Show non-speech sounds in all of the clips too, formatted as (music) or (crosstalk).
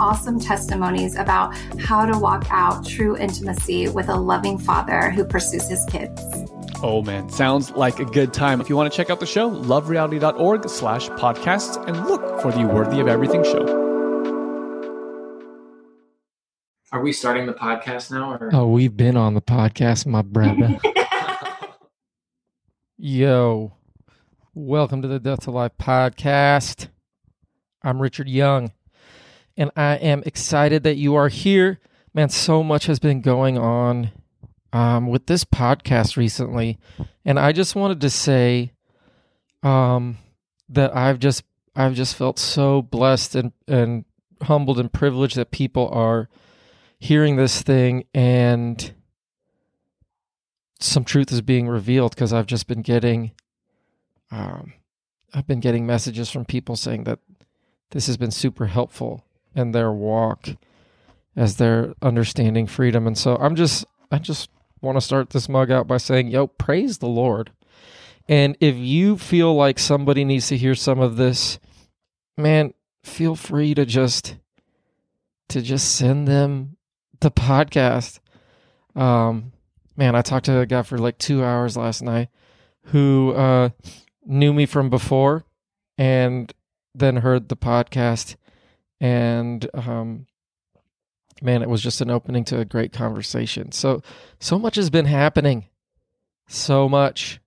awesome testimonies about how to walk out true intimacy with a loving father who pursues his kids. Oh man, sounds like a good time. If you want to check out the show, lovereality.org slash podcasts and look for the Worthy of Everything show. Are we starting the podcast now? Or? Oh, we've been on the podcast, my brother. (laughs) Yo, welcome to the Death to Life podcast. I'm Richard Young, and I am excited that you are here. Man, so much has been going on um, with this podcast recently, and I just wanted to say um, that I've just I've just felt so blessed and and humbled and privileged that people are hearing this thing and some truth is being revealed because I've just been getting um, I've been getting messages from people saying that this has been super helpful in their walk as they're understanding freedom and so I'm just I just want to start this mug out by saying yo praise the Lord and if you feel like somebody needs to hear some of this man feel free to just to just send them the podcast. Um, man, I talked to a guy for like two hours last night who uh, knew me from before and then heard the podcast. And um, man, it was just an opening to a great conversation. So, so much has been happening. So much.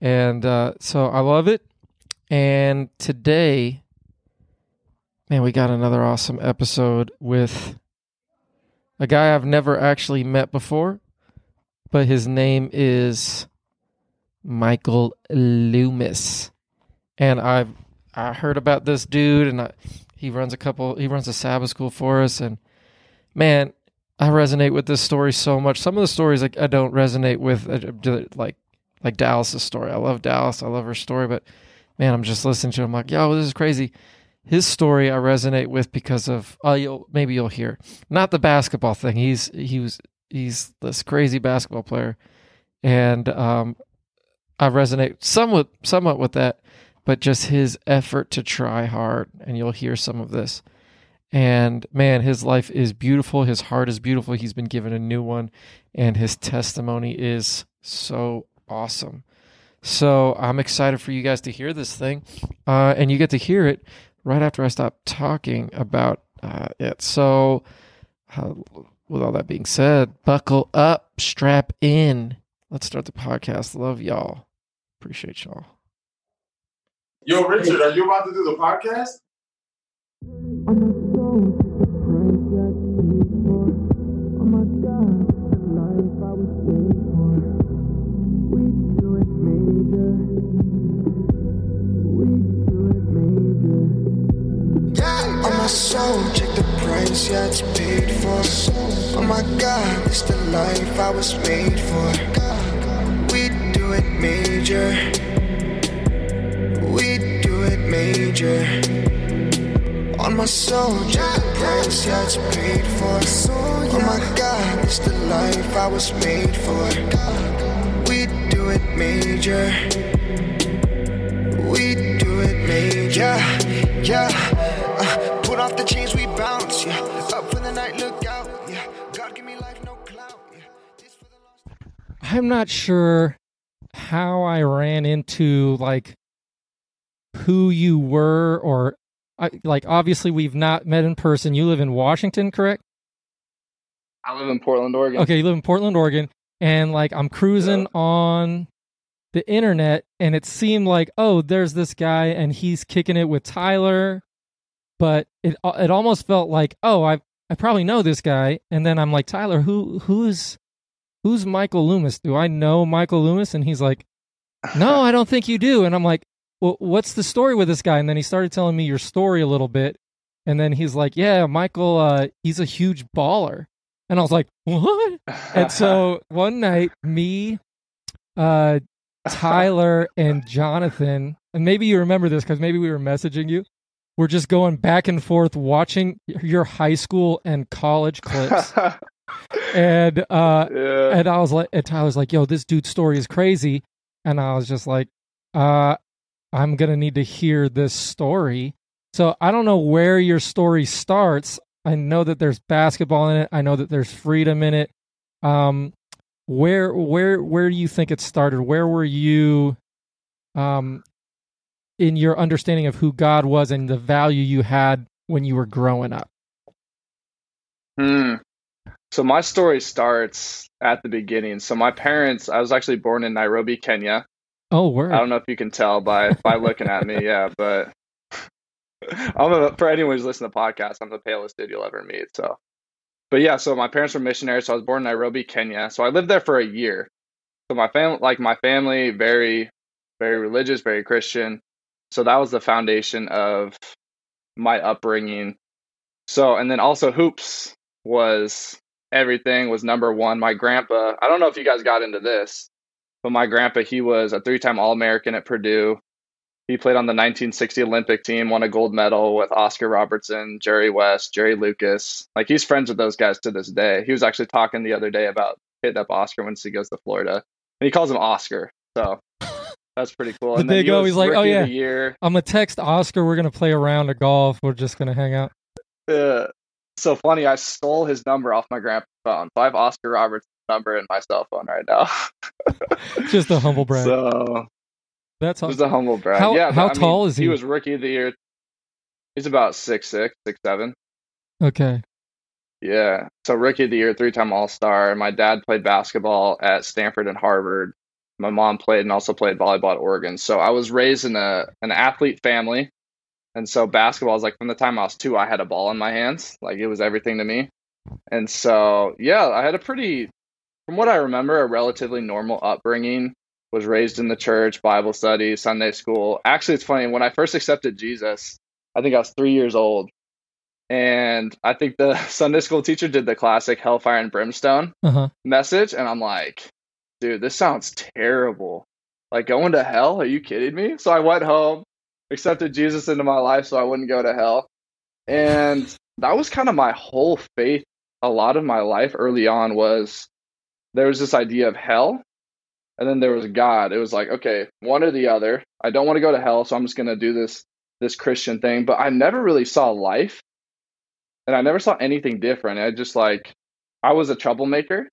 And uh, so I love it. And today, man, we got another awesome episode with a guy I've never actually met before, but his name is Michael Loomis. And I've I heard about this dude and I, he runs a couple he runs a Sabbath school for us and man, I resonate with this story so much. Some of the stories like I don't resonate with uh, like like Dallas's story. I love Dallas. I love her story, but man, I'm just listening to him like, yo, this is crazy his story I resonate with because of uh, you'll maybe you'll hear not the basketball thing. He's he was he's this crazy basketball player, and um, I resonate somewhat somewhat with that, but just his effort to try hard, and you'll hear some of this. And man, his life is beautiful. His heart is beautiful. He's been given a new one, and his testimony is so awesome. So I'm excited for you guys to hear this thing, uh, and you get to hear it right after I stop talking about uh, it. So, uh, with all that being said, buckle up, strap in. Let's start the podcast. Love y'all. Appreciate y'all. Yo, Richard, are you about to do the podcast? check the price, yeah, it's paid for. Oh my god, it's the life I was made for. We do it major. Major. On my soul, the price, yeah, it's paid for. Oh my god, it's the life I was made for. We do it major. We do it major. Yeah, uh, yeah off the chains, we bounce. Yeah. Up for the night, look out. Yeah. God give me life, no clout. Yeah. I'm not sure how I ran into like who you were or like obviously we've not met in person. You live in Washington, correct? I live in Portland, Oregon. Okay, you live in Portland, Oregon, and like I'm cruising Yeah. on the internet, and it seemed like oh, there's this guy, and he's kicking it with Tyler, but it it almost felt like oh, I I probably know this guy, and then I'm like Tyler, who who's who's Michael Loomis? Do I know Michael Loomis? And he's like, (laughs) no, I don't think you do, and I'm like, well, what's the story with this guy? And then he started telling me your story a little bit, and then he's like, yeah, Michael, uh, he's a huge baller. And I was like, what? And so (laughs) one night, me, uh, Tyler, and Jonathan, and maybe you remember this because maybe we were messaging you. We're just going back and forth watching your high school and college clips. (laughs) and uh, yeah. and I was like, and Tyler's like, yo, this dude's story is crazy. And I was just like, uh, I'm going to need to hear this story. So I don't know where your story starts. I know that there's basketball in it. I know that there's freedom in it. Um, where, where, where do you think it started? Where were you, um, in your understanding of who God was and the value you had when you were growing up? Hmm. So my story starts at the beginning. So my parents, I was actually born in Nairobi, Kenya. Oh, word. I don't know if you can tell by by looking at me, (laughs) yeah, but (laughs) I'm a, for anyone who's listening to the podcast, I'm the palest dude you'll ever meet. So, but yeah, so my parents were missionaries. So I was born in Nairobi, Kenya. So I lived there for a year. So my family, like my family, very, very religious, very Christian. So that was the foundation of my upbringing. So and then also hoops was everything was number one. My grandpa, I don't know if you guys got into this, but my grandpa, he was a three-time All-American at Purdue. He played on the 1960 Olympic team, won a gold medal with Oscar Robertson, Jerry West, Jerry Lucas. Like he's friends with those guys to this day. He was actually talking the other day about hitting up Oscar once he goes to Florida, and he calls him Oscar. So that's pretty cool. And then big he O, was he's like, "Oh, yeah." I'm gonna text Oscar. We're gonna play a round of golf. We're just gonna hang out. Uh, so funny. I stole his number off my grandpa's phone. So I have Oscar Robertson's number in my cell phone right now. (laughs) Just a humble brag. So That's just a humble brag. How- yeah. but, how I mean, tall is he? He was rookie of the year. He's about six six, six seven. Okay. Yeah. So rookie of the year, three time All Star. My dad played basketball at Stanford and Harvard. My mom played and also played volleyball at Oregon. So I was raised in a an athlete family. And so basketball is like from the time I was two, I had a ball in my hands. Like it was everything to me. And so yeah, I had a pretty from what I remember, a relatively normal upbringing. Was raised in the church, Bible study, Sunday school. Actually, it's funny. When I first accepted Jesus, I think I was three years old. And I think the (laughs) Sunday school teacher did the classic hellfire and brimstone Uh huh. message. And I'm like, dude, this sounds terrible. Like going to hell? Are you kidding me? So I went home, accepted Jesus into my life so I wouldn't go to hell. And that was kind of my whole faith. A lot of my life early on was there was this idea of hell and then there was God. It was like, okay, one or the other. I don't want to go to hell, so I'm just going to do this this Christian thing, but I never really saw life and I never saw anything different. I just like I was a troublemaker.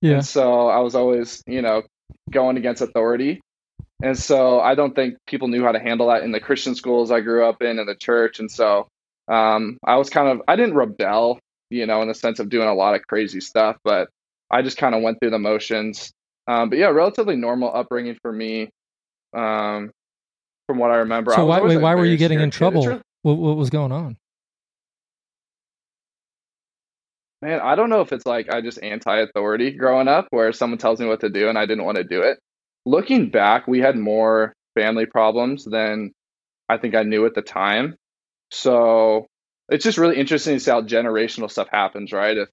Yeah. And so I was always, you know, going against authority. And so I don't think people knew how to handle that in the Christian schools I grew up in and the church. And so um, I was kind of I didn't rebel, you know, in the sense of doing a lot of crazy stuff, but I just kind of went through the motions. Um, but yeah, relatively normal upbringing for me. Um, from what I remember. So was why wait, why were you getting in scared kid. It's trouble? really- What, what was going on? Man, I don't know if it's like I just anti-authority growing up, where someone tells me what to do and I didn't want to do it. Looking back, we had more family problems than I think I knew at the time. So it's just really interesting to see how generational stuff happens, right? If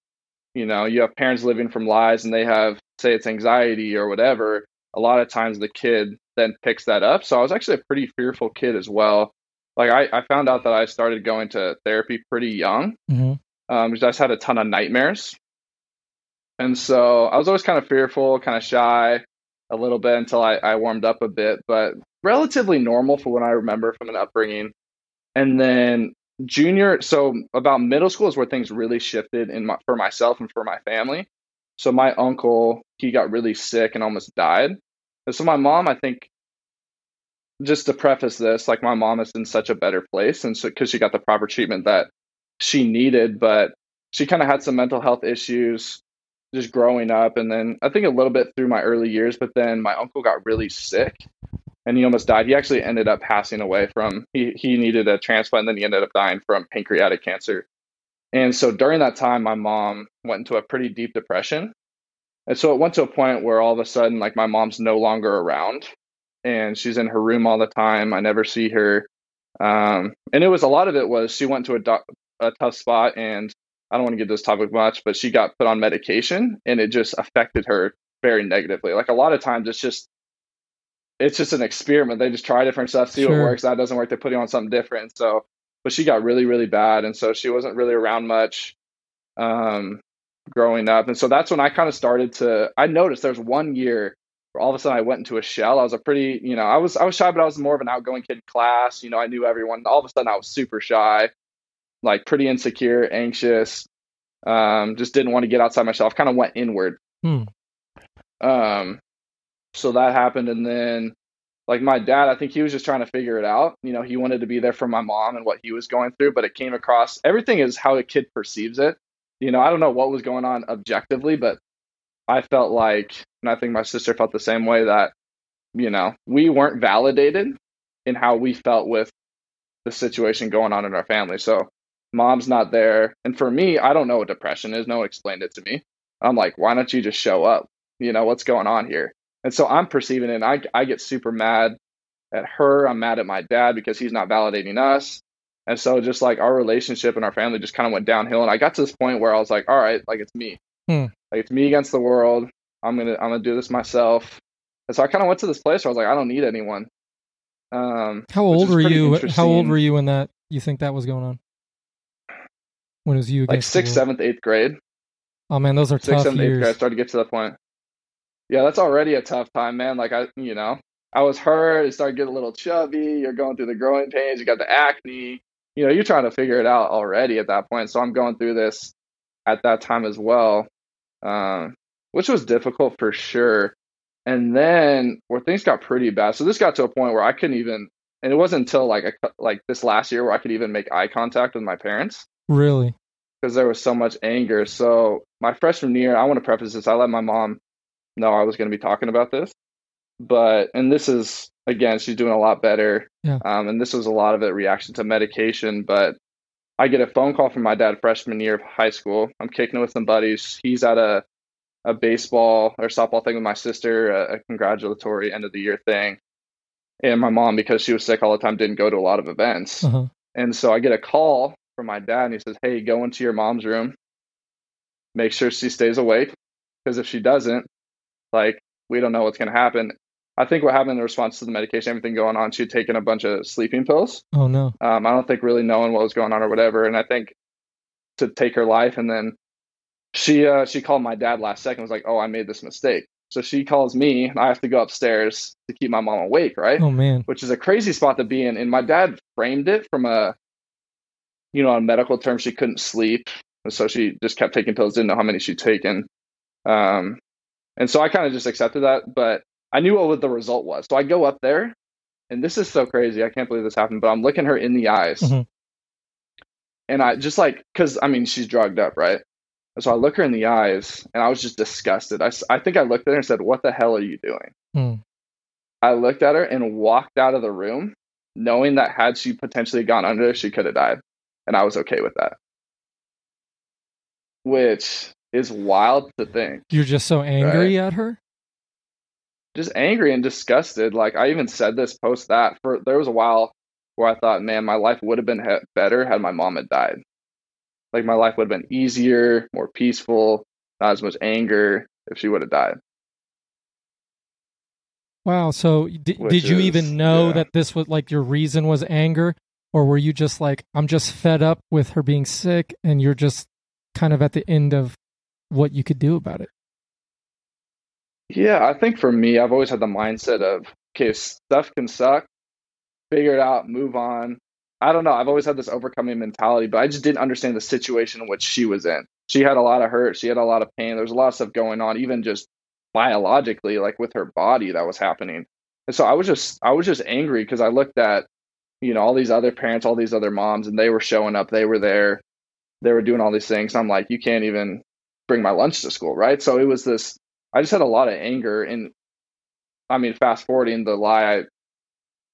you know you have parents living from lies and they have say it's anxiety or whatever, a lot of times the kid then picks that up. So I was actually a pretty fearful kid as well. Like I, I found out that I started going to therapy pretty young hmm um, because I just had a ton of nightmares. And so I was always kind of fearful, kind of shy a little bit until I, I warmed up a bit, but relatively normal for what I remember from an upbringing. And then junior, so about middle school is where things really shifted in my, for myself and for my family. So my uncle, he got really sick and almost died. And so my mom, I think, just to preface this, like my mom is in such a better place, and so because she got the proper treatment that she needed, but she kind of had some mental health issues just growing up, and then I think a little bit through my early years. But then my uncle got really sick, and he almost died. He actually ended up passing away from he he needed a transplant, and then he ended up dying from pancreatic cancer. And so during that time, my mom went into a pretty deep depression. And so it went to a point where all of a sudden, like my mom's no longer around and she's in her room all the time. I never see her. Um, and it was a lot of it was she went to a, do- a tough spot and I don't want to get this topic much, but she got put on medication and it just affected her very negatively. Like a lot of times it's just, it's just an experiment. They just try different stuff, see Sure. what works. That doesn't work. They put you on something different. So, but she got really, really bad. And so she wasn't really around much. Um, growing up. And so that's when I kind of started to I noticed there's one year where all of a sudden I went into a shell. I was a pretty, you know, I was I was shy, but I was more of an outgoing kid in class. You know, I knew everyone. All of a sudden I was super shy, like pretty insecure, anxious, um, just didn't want to get outside myself, kind of went inward. Hmm. Um so that happened and then like my dad, I think he was just trying to figure it out. You know, he wanted to be there for my mom and what he was going through, but it came across everything is how a kid perceives it. You know, I don't know what was going on objectively, but I felt like, and I think my sister felt the same way that, you know, we weren't validated in how we felt with the situation going on in our family. So mom's not there. And for me, I don't know what depression is. No one explained it to me. I'm like, why don't you just show up? You know, what's going on here? And so I'm perceiving it. And I, I get super mad at her. I'm mad at my dad because he's not validating us. And so just like our relationship and our family just kind of went downhill. And I got to this point where I was like, all right, like it's me. Hmm. Like it's me against the world. I'm gonna I'm gonna do this myself. And so I kind of went to this place where I was like, I don't need anyone. Um, How old were you? How old were you when that you think that was going on? When it was you like sixth, seventh, eighth grade. Oh man, those are Sixth, tough seventh, eighth grade. I started to get to that point. Yeah, that's already a tough time, man. Like I, you know, I was hurt. It started getting a little chubby. You're going through the growing pains. You got the acne. You know, you're trying to figure it out already at that point. So I'm going through this at that time as well, um, which was difficult for sure. And then where things got pretty bad. So this got to a point where I couldn't even, and it wasn't until like a, like this last year where I could even make eye contact with my parents Really? because there was so much anger. So my freshman year, I want to preface this. I let my mom know I was going to be talking about this, but and this is again, she's doing a lot better. Yeah. Um, and this was a lot of it reaction to medication. But I get a phone call from my dad freshman year of high school. I'm kicking it with some buddies. He's at a a baseball or softball thing with my sister, a, a congratulatory end of the year thing. And my mom, because she was sick all the time, didn't go to a lot of events. Uh-huh. And so I get a call from my dad, and he says, Hey, go into your mom's room, make sure she stays awake. Because if she doesn't, like, we don't know what's going to happen. I think what happened in response to the medication, everything going on, she had taken a bunch of sleeping pills. Oh no. Um, I don't think really knowing what was going on or whatever. And I think to take her life. And then she uh, she called my dad last second, was like, Oh, I made this mistake. So she calls me, and I have to go upstairs to keep my mom awake, right? Oh man. which is a crazy spot to be in. And my dad framed it from a, you know, on medical terms, she couldn't sleep. And so she just kept taking pills, didn't know how many she'd taken. Um, and so I kind of just accepted that, but I knew what the result was. So I go up there, and this is so crazy. I can't believe this happened, but I'm looking her in the eyes. Mhm. And I just like, because I mean, she's drugged up, right? And so I look her in the eyes, and I was just disgusted. I, I think I looked at her and said, What the hell are you doing? Hmm. I looked at her and walked out of the room, knowing that had she potentially gone under, she could have died. And I was okay with that. Which is wild to think. You're just so angry at her? Just angry and disgusted. Like I even said this post that for there was a while where I thought, man, my life would have been better had my mom had died. Like my life would have been easier, more peaceful, not as much anger if she would have died. Wow. So did, Which did you is- even know yeah. that this was like your reason was anger? Or were you just like, I'm just fed up with her being sick and you're just kind of at the end of what you could do about it? Yeah, I think for me, I've always had the mindset of, okay, stuff can suck, figure it out, move on. I don't know. I've always had this overcoming mentality, but I just didn't understand the situation in which she was in. She had a lot of hurt. She had a lot of pain. There was a lot of stuff going on, even just biologically, like with her body that was happening. And so I was just I was just angry because I looked at, you know, all these other parents, all these other moms, and they were showing up, they were there, they were doing all these things. I'm like, you can't even bring my lunch to school, right? So it was this I just had a lot of anger and I mean, fast forwarding the lie I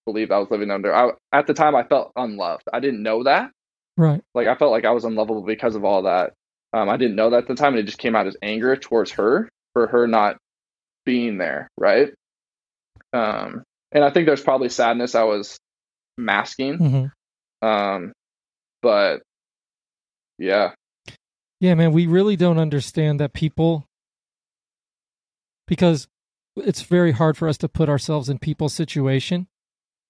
believe I was living under. I, at the time, I felt unloved. I didn't know that. Right. Like I felt like I was unlovable because of all that. Um, I didn't know that at the time, and it just came out as anger towards her for her not being there, right? Um, and I think there's probably sadness I was masking. hmm Um, but yeah, Yeah, man, we really don't understand that people because it's very hard for us to put ourselves in people's situation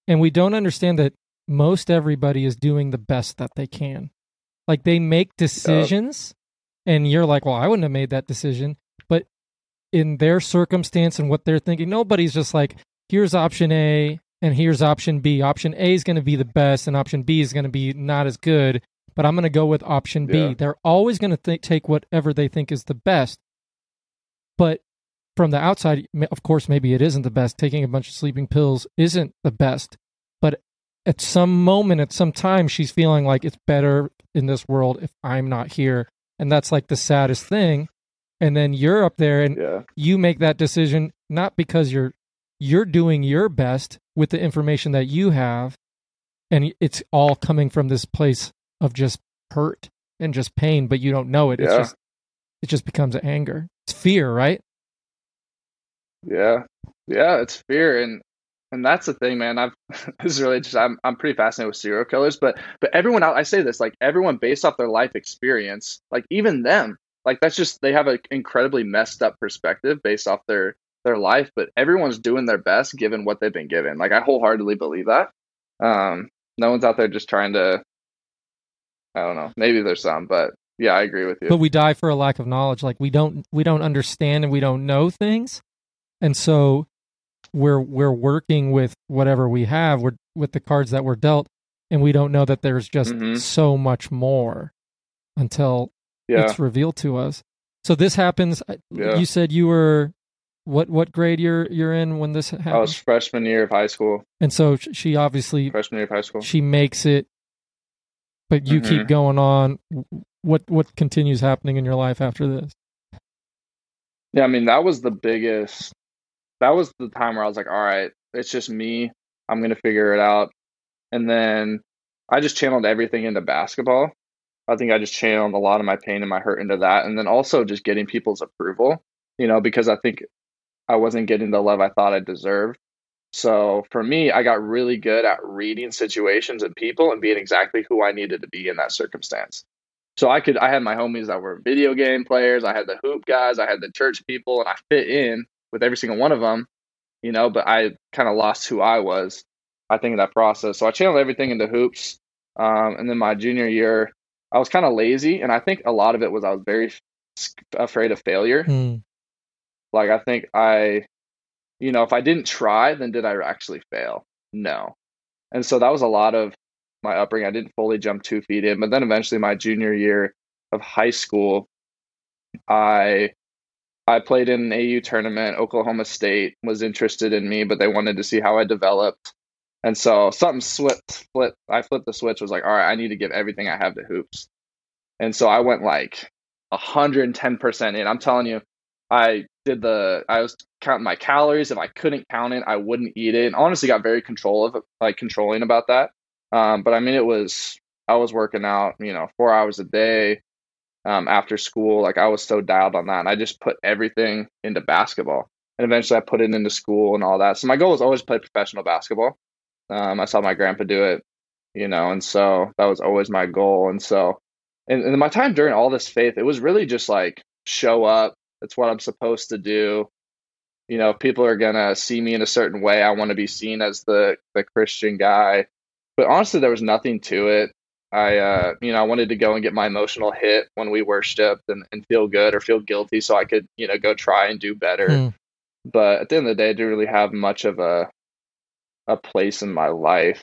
and we don't understand that most everybody is doing the best that they can. Like they make decisions and you're like, "Well, I wouldn't have made that decision." But in their circumstance and what they're thinking, nobody's just like, "Here's option A and here's option B. Option A is going to be the best and option B is going to be not as good." But I'm going to go with option B. Yeah. They're always going to th- take whatever they think is the best. But from the outside, of course, maybe it isn't the best. Taking a bunch of sleeping pills isn't the best. But at some moment, at some time, she's feeling like it's better in this world if I'm not here. And that's like the saddest thing. And then you're up there and yeah, you make that decision not because you're you're doing your best with the information that you have and it's all coming from this place of just hurt and just pain but you don't know it it's just it just becomes anger it's fear right yeah, yeah. It's fear, and and that's the thing, man. I've (laughs) this is really just I'm I'm pretty fascinated with serial killers, but but everyone out I say this like everyone based off their life experience, like even them, like that's just they have an incredibly messed up perspective based off their their life, but everyone's doing their best given what they've been given. Like I wholeheartedly believe that. Um, no one's out there just trying to. I don't know. Maybe there's some, but yeah, I agree with you. but we die for a lack of knowledge like we don't we don't understand and we don't know things and so we're we're working with whatever we have we're with the cards that we're dealt and we don't know that there's just Mhm. so much more until yeah, it's revealed to us. So this happens. Yeah. You said you were what what grade you're you're in when this happened? I was freshman year of high school. and so she obviously Freshman year of high school. she makes it, but you keep Mhm. going on. What what continues happening in your life after this? Yeah, I mean that was the biggest. That was the time where I was like, all right, it's just me. I'm gonna figure it out. And then I just channeled everything into basketball. I think I just channeled a lot of my pain and my hurt into that, and then also just getting people's approval. You know, because I think I wasn't getting the love I thought I deserved. So for me, I got really good at reading situations and people and being exactly who I needed to be in that circumstance. So I could I had my homies that were video game players, I had the hoop guys, I had the church people, and I fit in with every single one of them, you know, but I kind of lost who I was, I think, in that process. So I channeled everything into hoops. Um, and then my junior year, I was kind of lazy, and I think a lot of it was I was very afraid of failure. Hmm. Like I think I, you know, if I didn't try, then did I actually fail? No. And so that was a lot of my upbringing. I didn't fully jump two feet in, but then eventually my junior year of high school, I I played in an AU tournament. Oklahoma State was interested in me, but they wanted to see how I developed. And so something slipped, flipped. I flipped the switch. Was like, all right, I need to give everything I have to hoops. And so I went like 110% in. I'm telling you, I did the I was counting my calories. If I couldn't count it, I wouldn't eat it. And honestly got very control of like controlling about that. Um, but I mean it was I was working out, you know, four hours a day um, after school. Like I was so dialed on that. And I just put everything into basketball. And eventually I put it into school and all that. So my goal was always play professional basketball. Um, I saw my grandpa do it, you know, and so that was always my goal. And so and, and my time during all this faith, it was really just like show up. It's what I'm supposed to do. You know, people are gonna see me in a certain way. I want to be seen as the the Christian guy. But honestly, there was nothing to it. I, uh, you know, I wanted to go and get my emotional hit when we worshipped and, and feel good or feel guilty, so I could, you know, go try and do better. Hmm. But at the end of the day, I didn't really have much of a a place in my life,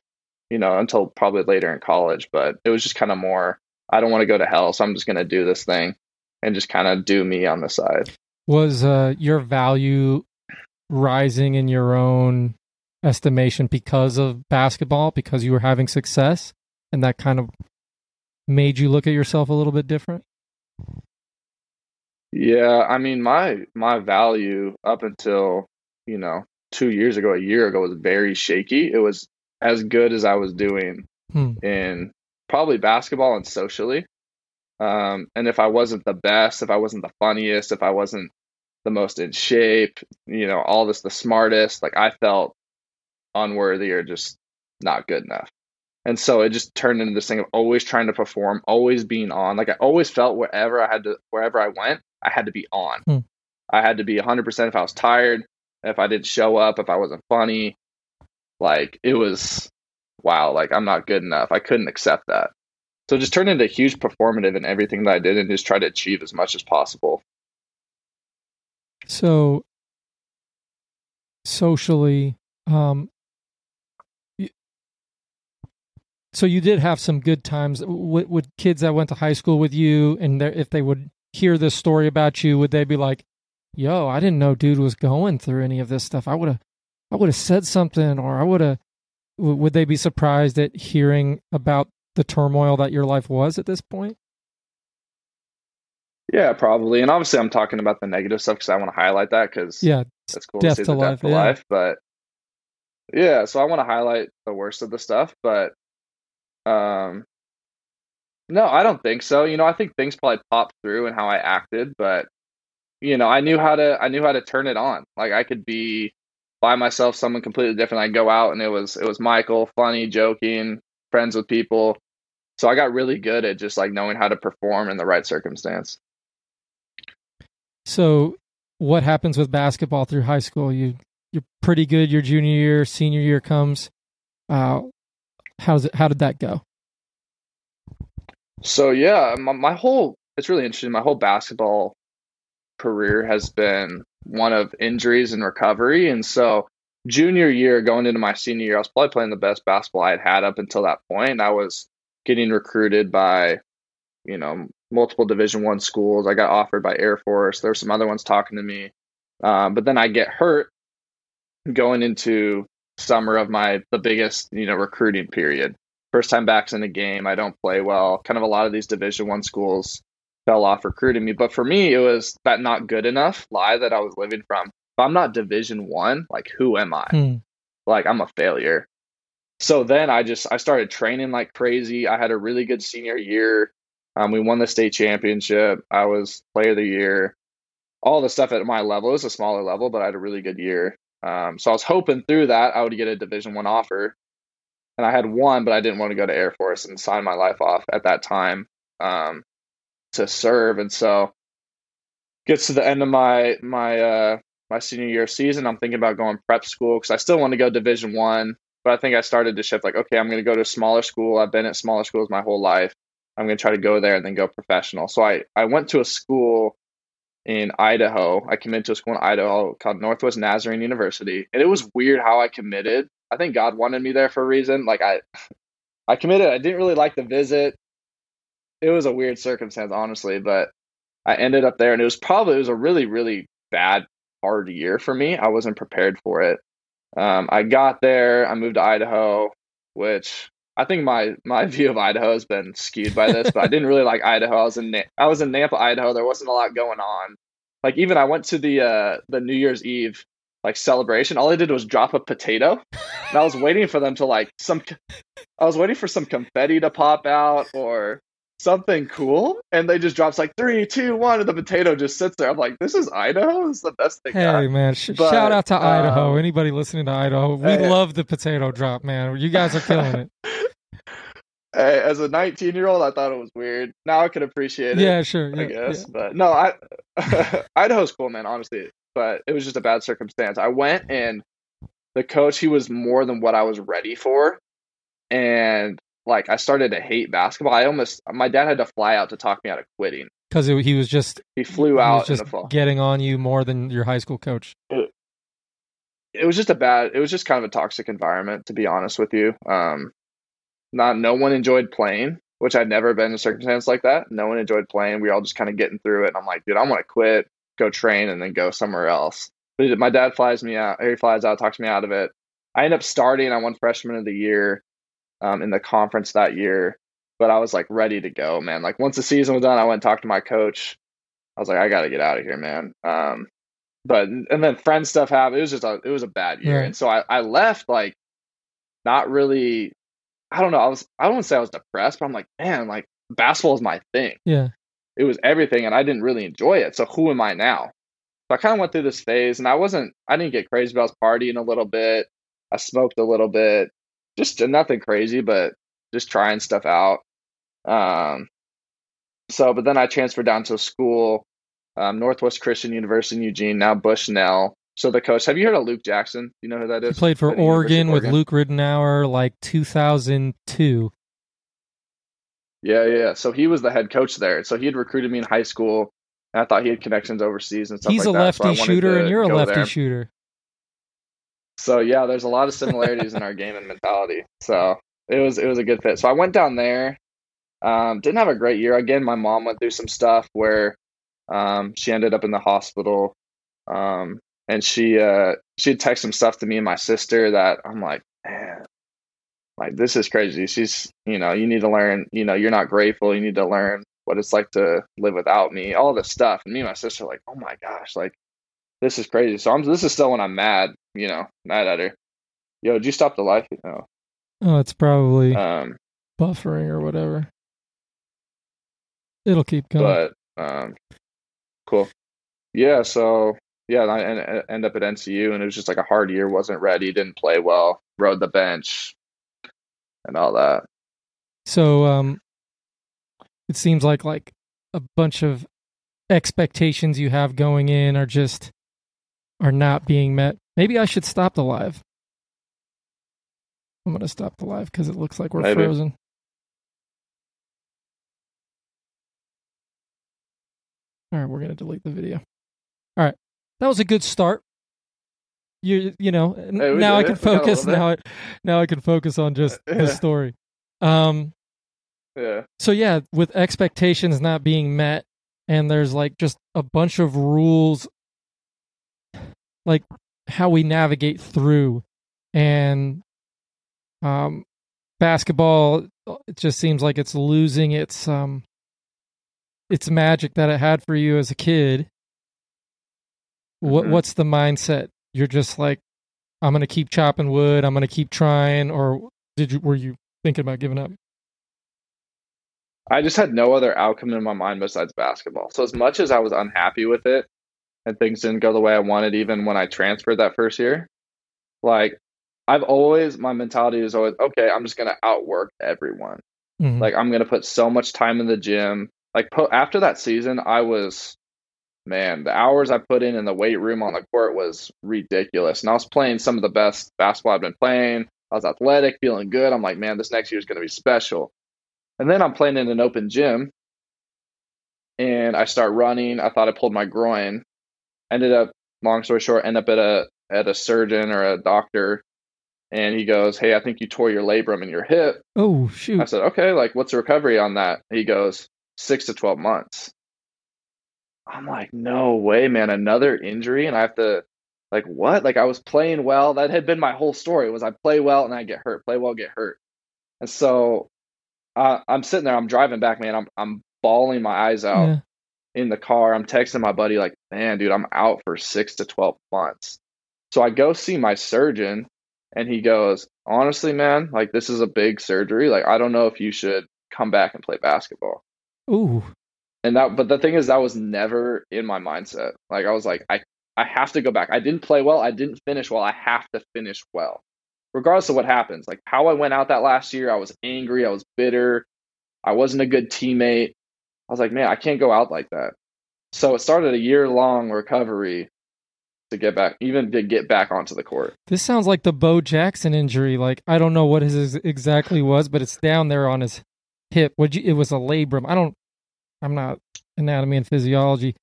you know, until probably later in college. But it was just kind of more, I don't want to go to hell, so I'm just gonna do this thing and just kind of do me on the side. Was uh, your value rising in your own estimation because of basketball, because you were having success, and that kind of made you look at yourself a little bit different? Yeah, I mean my my value up until, you know, 2 years ago, a year ago was very shaky. It was as good as I was doing Hmm. in probably basketball and socially. Um, and if I wasn't the best, if I wasn't the funniest, if I wasn't the most in shape, you know, all this the smartest, like I felt unworthy or just not good enough. And so it just turned into this thing of always trying to perform, always being on. Like I always felt wherever I had to, wherever I went, I had to be on. Hmm. I had to be 100% if I was tired, if I didn't show up, if I wasn't funny. Like it was, wow, like I'm not good enough. I couldn't accept that. So just turned into huge performative in everything that I did and just try to achieve as much as possible. So socially, um, so you did have some good times. Would, would kids that went to high school with you, and if they would hear this story about you, would they be like, "Yo, I didn't know dude was going through any of this stuff. I would have, I would have said something, or I would have." Would they be surprised at hearing about the turmoil that your life was at this point? Yeah, probably. And obviously, I'm talking about the negative stuff because I want to highlight that because Yeah, that's cool death to see to the life, death to yeah. life. But yeah, so I want to highlight the worst of the stuff. But um, no, I don't think so. You know, I think things probably popped through and how I acted, but you know, I knew how to I knew how to turn it on. Like I could be by myself, someone completely different. I'd go out and it was it was Michael, funny, joking, friends with people. So I got really good at just like knowing how to perform in the right circumstance. So, what happens with basketball through high school? You you're pretty good your junior year, senior year comes. Uh, how's it? How did that go? So yeah, my, my whole it's really interesting. My whole basketball career has been one of injuries and recovery, and so junior year going into my senior year, I was probably playing the best basketball I had had up until that point. I was getting recruited by, you know, multiple Division One schools. I got offered by Air Force. There were some other ones talking to me, um, but then I get hurt going into summer of my the biggest you know recruiting period first time back in the game i don't play well kind of a lot of these division one schools fell off recruiting me but for me it was that not good enough lie that i was living from i'm not division one like who am i? Hmm. like i'm a failure. So then i just i started training like crazy. I had a really good senior year. Um, we won the state championship. I was player of the year. All the stuff at my level it was a smaller level but i had a really good year. Um, so i was hoping through that i would get a division one offer. And i had one but i didn't want to go to air force and sign my life off at that time um, to serve. And so gets to the end of my my uh my senior year season i'm thinking about going prep school because i still want to go division one but i think i started to shift like okay i'm going to go to a smaller school. I've been at smaller schools my whole life. I'm going to try to go there and then go professional. So i i went to a school in idaho. I committed to a school in idaho called northwest nazarene university and it was weird how i committed. I think god wanted me there for a reason. Like i i committed. I didn't really like the visit. It was a weird circumstance honestly but I ended up there, and it was probably it was a really really bad hard year for me. I wasn't prepared for it. Um, I got there, I moved to Idaho, which I think my my (laughs) view of Idaho has been skewed by this, but I didn't really like Idaho. I was in Na- I was in Nampa, Idaho. There wasn't a lot going on. Like even I went to the uh, the New Year's Eve like celebration. All I did was drop a potato, and I was waiting for them to like some. I was waiting for some confetti to pop out or something cool, and they just drops like three, two, one, and the potato just sits there. I'm like, this is Idaho. This is the best thing. Hey man, sh- But, shout out to Idaho. um, Anybody listening to Idaho, we hey. love the potato drop, man. You guys are killing it. (laughs) Hey, as a 19 year old, I thought it was weird. Now I can appreciate it. yeah, sure. I guess. yeah. But no, I (laughs) Idaho's cool, man. Honestly, but it was just a bad circumstance. I went and the coach, he was more than what I was ready for, and like I started to hate basketball. I almost my dad had to fly out to talk me out of quitting. Because he was just He flew he out was in just the fall. getting on you more than your high school coach. it was just a bad it was just kind of a toxic environment to be honest with you um not no one enjoyed playing which i'd never been in a circumstance like that no one enjoyed playing we were all just kind of getting through it and i'm like dude i want to quit go train and then go somewhere else but my dad flies me out he flies out talks me out of it I end up starting. I won freshman of the year um, in the conference that year, but I was like ready to go, man. Like once the season was done, I went and talked to my coach. I was like, I got to get out of here, man. Um, but and then friend stuff happened. It was just a it was a bad year, Right. and so I I left like not really. I don't know. I was I don't say I was depressed, but I'm like, man, like basketball is my thing. Yeah. It was everything, and I didn't really enjoy it. So who am I now? So I kind of went through this phase, and I wasn't. I didn't get crazy, but I was partying a little bit. I smoked a little bit, just nothing crazy, but just trying stuff out. Um, so, but then I transferred down to a school, um, Northwest Christian University in Eugene, now Bushnell. So the coach, have you heard of Luke Jackson? You know who that He played for At the University of Oregon with Oregon? Luke Ridnour like 2002. Yeah, yeah. So he was the head coach there. So he had recruited me in high school. And I thought he had connections overseas and stuff He's like a that. So lefty wanted shooter, and you're a lefty there. shooter. So yeah, there's a lot of similarities in our game and mentality. So it was it was a good fit. So I went down there. Um, didn't have a great year. Again, my mom went through some stuff where um, she ended up in the hospital. Um, and she uh, she had texted some stuff to me and my sister that I'm like, man, like this is crazy. She's you know, you need to learn, you know, you're not grateful. You need to learn what it's like to live without me, all this stuff. And me and my sister like, oh my gosh, like this is crazy. So I'm this is still when I'm mad, you know, mad at her. Yo, did you stop the live? No. Oh, it's probably Um, buffering or whatever. It'll keep going. but um, cool. Yeah. So yeah, I en- end up at NCU, and it was just like a hard year. wasn't ready, didn't play well, rode the bench, and all that. So um it seems like like a bunch of expectations you have going in are just are not being met. Maybe I should stop the live. I'm going to stop the live cuz it looks like we're Maybe. frozen. All right, we're going to delete the video. All right. That was a good start. You you know, Hey, now I can it. We got a focus now I, now I can focus on just (laughs) the story. Um Yeah. so yeah, with expectations not being met, and there's like just a bunch of rules, like how we navigate through, and um, basketball. It just seems like it's losing its um, its magic that it had for you as a kid. What Mhm. what's the mindset? You're just like, I'm gonna keep chopping wood. I'm gonna keep trying, or did you were you thinking about giving up? I just had no other outcome in my mind besides basketball. So as much as I was unhappy with it and things didn't go the way I wanted even when I transferred that first year, like I've always my mentality is always okay, I'm just going to outwork everyone. Mhm. Like I'm going to put so much time in the gym. Like po- after that season, I was man, the hours I put in in the weight room on the court was ridiculous. And I was playing some of the best basketball I've been playing. I was athletic, feeling good. I'm like, man, this next year is going to be special. And then I'm playing in an open gym and I start running. I thought I pulled my groin. Ended up, long story short, end up at a at a surgeon or a doctor and he goes, Hey, I think you tore your labrum in your hip. Oh shoot! I said, Okay, like what's the recovery on that? He goes, six to twelve months. I'm like, no way, man, another injury, and I have to like what? Like I was playing well. That had been my whole story was I play well and I get hurt, play well, get hurt. And so uh, I'm sitting there, I'm driving back, man. I'm I'm bawling my eyes out Yeah. In the car. I'm texting my buddy, like, man, dude, I'm out for six to 12 months. So I go see my surgeon, and he goes, honestly, man, like, this is a big surgery. Like, I don't know if you should come back and play basketball. Ooh, And that, but the thing is, that was never in my mindset. Like, I was like, I, I have to go back. I didn't play well. I didn't finish well. I have to finish well, regardless of what happens. Like, how I went out that last year, I was angry. I was bitter. I wasn't a good teammate. I was like, man, I can't go out like that. So it started a year long recovery to get back, even to get back onto the court. this sounds like the Bo Jackson injury. Like I don't know what his exactly was, but it's down there on his hip. Would you? It was a labrum. I don't. I'm not anatomy and physiology.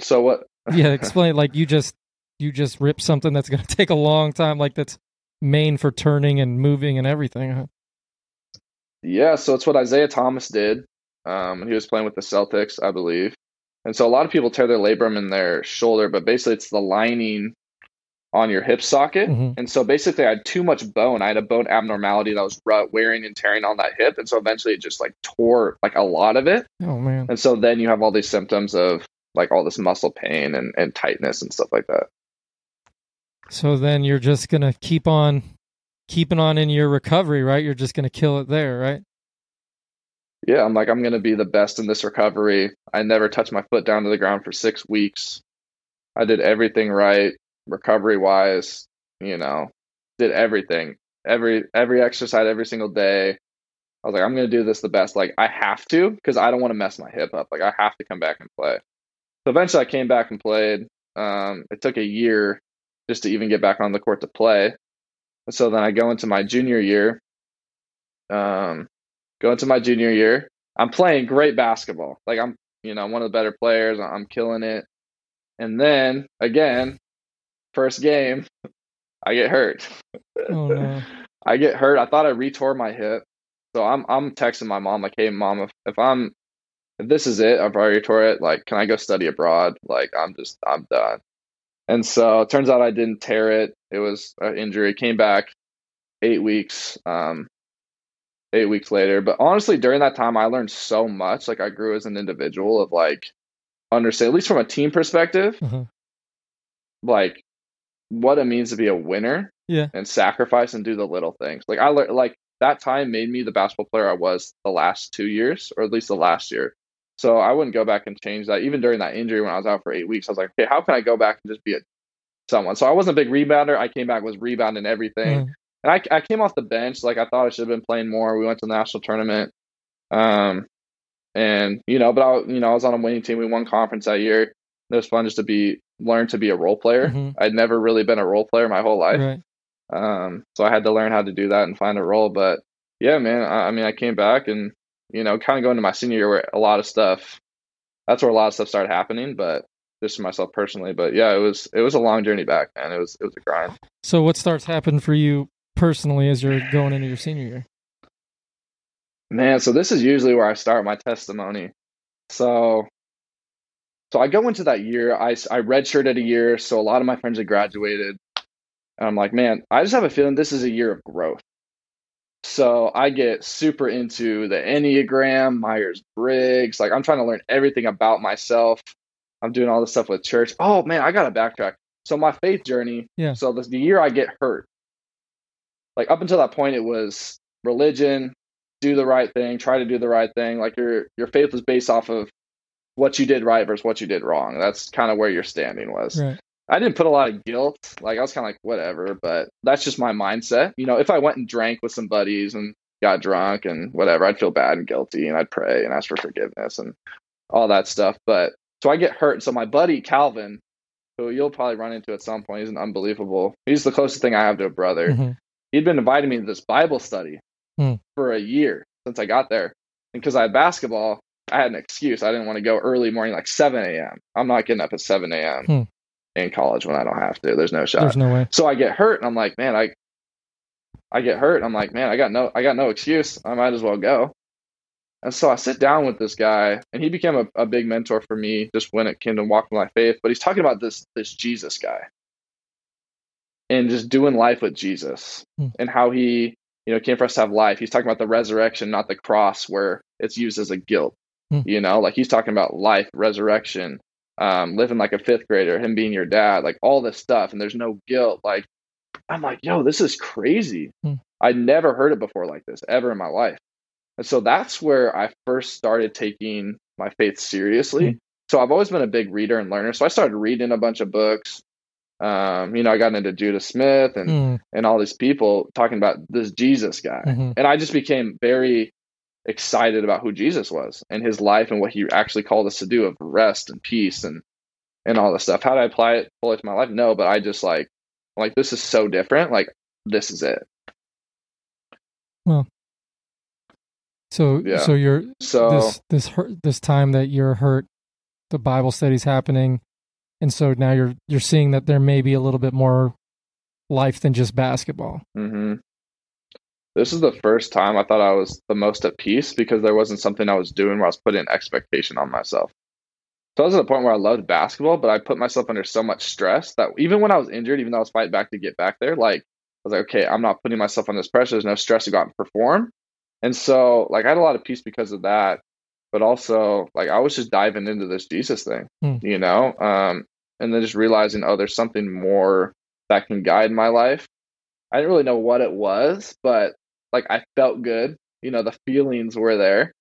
So what? Yeah, (laughs) explain. like you just you just rip something that's going (laughs) to take a long time. Like that's main for turning and moving and everything. Huh? Yeah, so it's what Isaiah Thomas did. Um, he was playing with the Celtics, I believe. And so a lot of people tear their labrum in their shoulder, but basically it's the lining on your hip socket. Mhm. And so basically, I had too much bone. I had a bone abnormality that was wearing and tearing on that hip. And so eventually it just like tore like a lot of it. Oh man. And so then you have all these symptoms of like all this muscle pain and, and tightness and stuff like that. So then you're just gonna keep on keeping on in your recovery, right? You're just gonna kill it there, right? Yeah, I'm like, I'm going to be the best in this recovery. I never touched my foot down to the ground for six weeks. I did everything right, recovery wise, you know, did everything. Every every exercise every single day. I was like, I'm gonna do this the best. Like I have to because I don't want to mess my hip up. Like I have to come back and play. So eventually I came back and played. Um, it took a year just to even get back on the court to play. So then I go into my junior year. Um, go into my junior year. I'm playing great basketball. Like I'm, you know, one of the better players. I'm killing it. And then again, first game, I get hurt. Oh no. (laughs) I get hurt. I thought I retore my hip. So I'm I'm texting my mom like, "Hey mom, if, if I'm if this is it, I've already tore it. Like, can I go study abroad? Like, I'm just I'm done." And so it turns out I didn't tear it. It was an injury. Came back eight weeks. Um, eight weeks later. But honestly, during that time, I learned so much. Like, I grew as an individual of like understand, at least from a team perspective, Uh-huh. like what it means to be a winner Yeah. and sacrifice and do the little things. Like I learned like that time made me the basketball player I was the last two years, or at least the last year. So I wouldn't go back and change that. Even during that injury when I was out for eight weeks, I was like, okay, how can I go back and just be a someone? So I wasn't a big rebounder. I came back was rebounding everything. Mm. And I, I came off the bench. Like I thought I should have been playing more. We went to the national tournament. Um, and you know, but I, you know, I was on a winning team. We won conference that year. It was fun just to be learn to be a role player. Mhm. I'd never really been a role player my whole life. Right. Um, so I had to learn how to do that and find a role. But yeah, man, I, I mean, I came back and you know, kind of going to my senior year where a lot of stuff. That's where a lot of stuff started happening. But just for myself personally, but yeah, it was it was a long journey back, man. It was it was a grind. So what starts happening for you personally as you're going into your senior year? Man, so this is usually where I start my testimony. So, so I go into that year. I I redshirted a year, so a lot of my friends had graduated. And I'm like, man, I just have a feeling this is a year of growth. So I get super into the Enneagram, Myers Briggs. Like I'm trying to learn everything about myself. I'm doing all this stuff with church. Oh man, I gotta backtrack. So my faith journey. Yeah. So this, the year I get hurt. Like up until that point, it was religion, do the right thing, try to do the right thing. Like your your faith was based off of what you did right versus what you did wrong. That's kind of where your standing was. Right. I didn't put a lot of guilt. Like I was kind of like whatever, but that's just my mindset. You know, if I went and drank with some buddies and got drunk and whatever, I'd feel bad and guilty and I'd pray and ask for forgiveness and all that stuff. But so I get hurt. So my buddy Calvin, who you'll probably run into at some point, he's an unbelievable. He's the closest thing I have to a brother Mhm. He'd been inviting me to this Bible study Hmm. for a year since I got there. And because I had basketball, I had an excuse. I didn't want to go early morning, like 7 a.m. I'm not getting up at 7 a.m. Hmm. in college when I don't have to. There's no shot. There's no way. so I get hurt, and I'm like, man, I, I get hurt. And I'm like, man, I got no, I got no excuse. I might as well go. And so I sit down with this guy, and he became a, a big mentor for me just when it came to walking my faith. But he's talking about this this Jesus guy, and just doing life with Jesus, Hmm. and how he, you know, came for us to have life. He's talking about the resurrection, not the cross, where it's used as a guilt. Hmm. You know, like he's talking about life, resurrection, um, living like a fifth grader, him being your dad, like all this stuff, and there's no guilt. Like I'm like, yo, this is crazy. Hmm. I'd never heard it before like this ever in my life. And so that's where I first started taking my faith seriously. Hmm. So I've always been a big reader and learner. So I started reading a bunch of books. Um, you know, I got into Judah Smith and Mm, and all these people talking about this Jesus guy. mhm. And I just became very excited about who Jesus was and his life and what he actually called us to do of rest and peace and and all this stuff. How do I apply it fully to my life? No, but I just like like this is so different. Like this is it. Well, so Yeah. so you're So this this hurt this time that you're hurt, the Bible study's happening, and so now you're you're seeing that there may be a little bit more life than just basketball. hmm This is the first time I thought I was the most at peace because there wasn't something I was doing where I was putting an expectation on myself. So I was at a point where I loved basketball, but I put myself under so much stress that even when I was injured, even though I was fighting back to get back there, like I was like, okay, I'm not putting myself on this pressure. There's no stress to go out and perform. And so like I had a lot of peace because of that. But also like I was just diving into this Jesus thing, Hmm. you know? Um, and then just realizing, oh, there's something more that can guide my life. I didn't really know what it was, but like I felt good. You know, the feelings were there.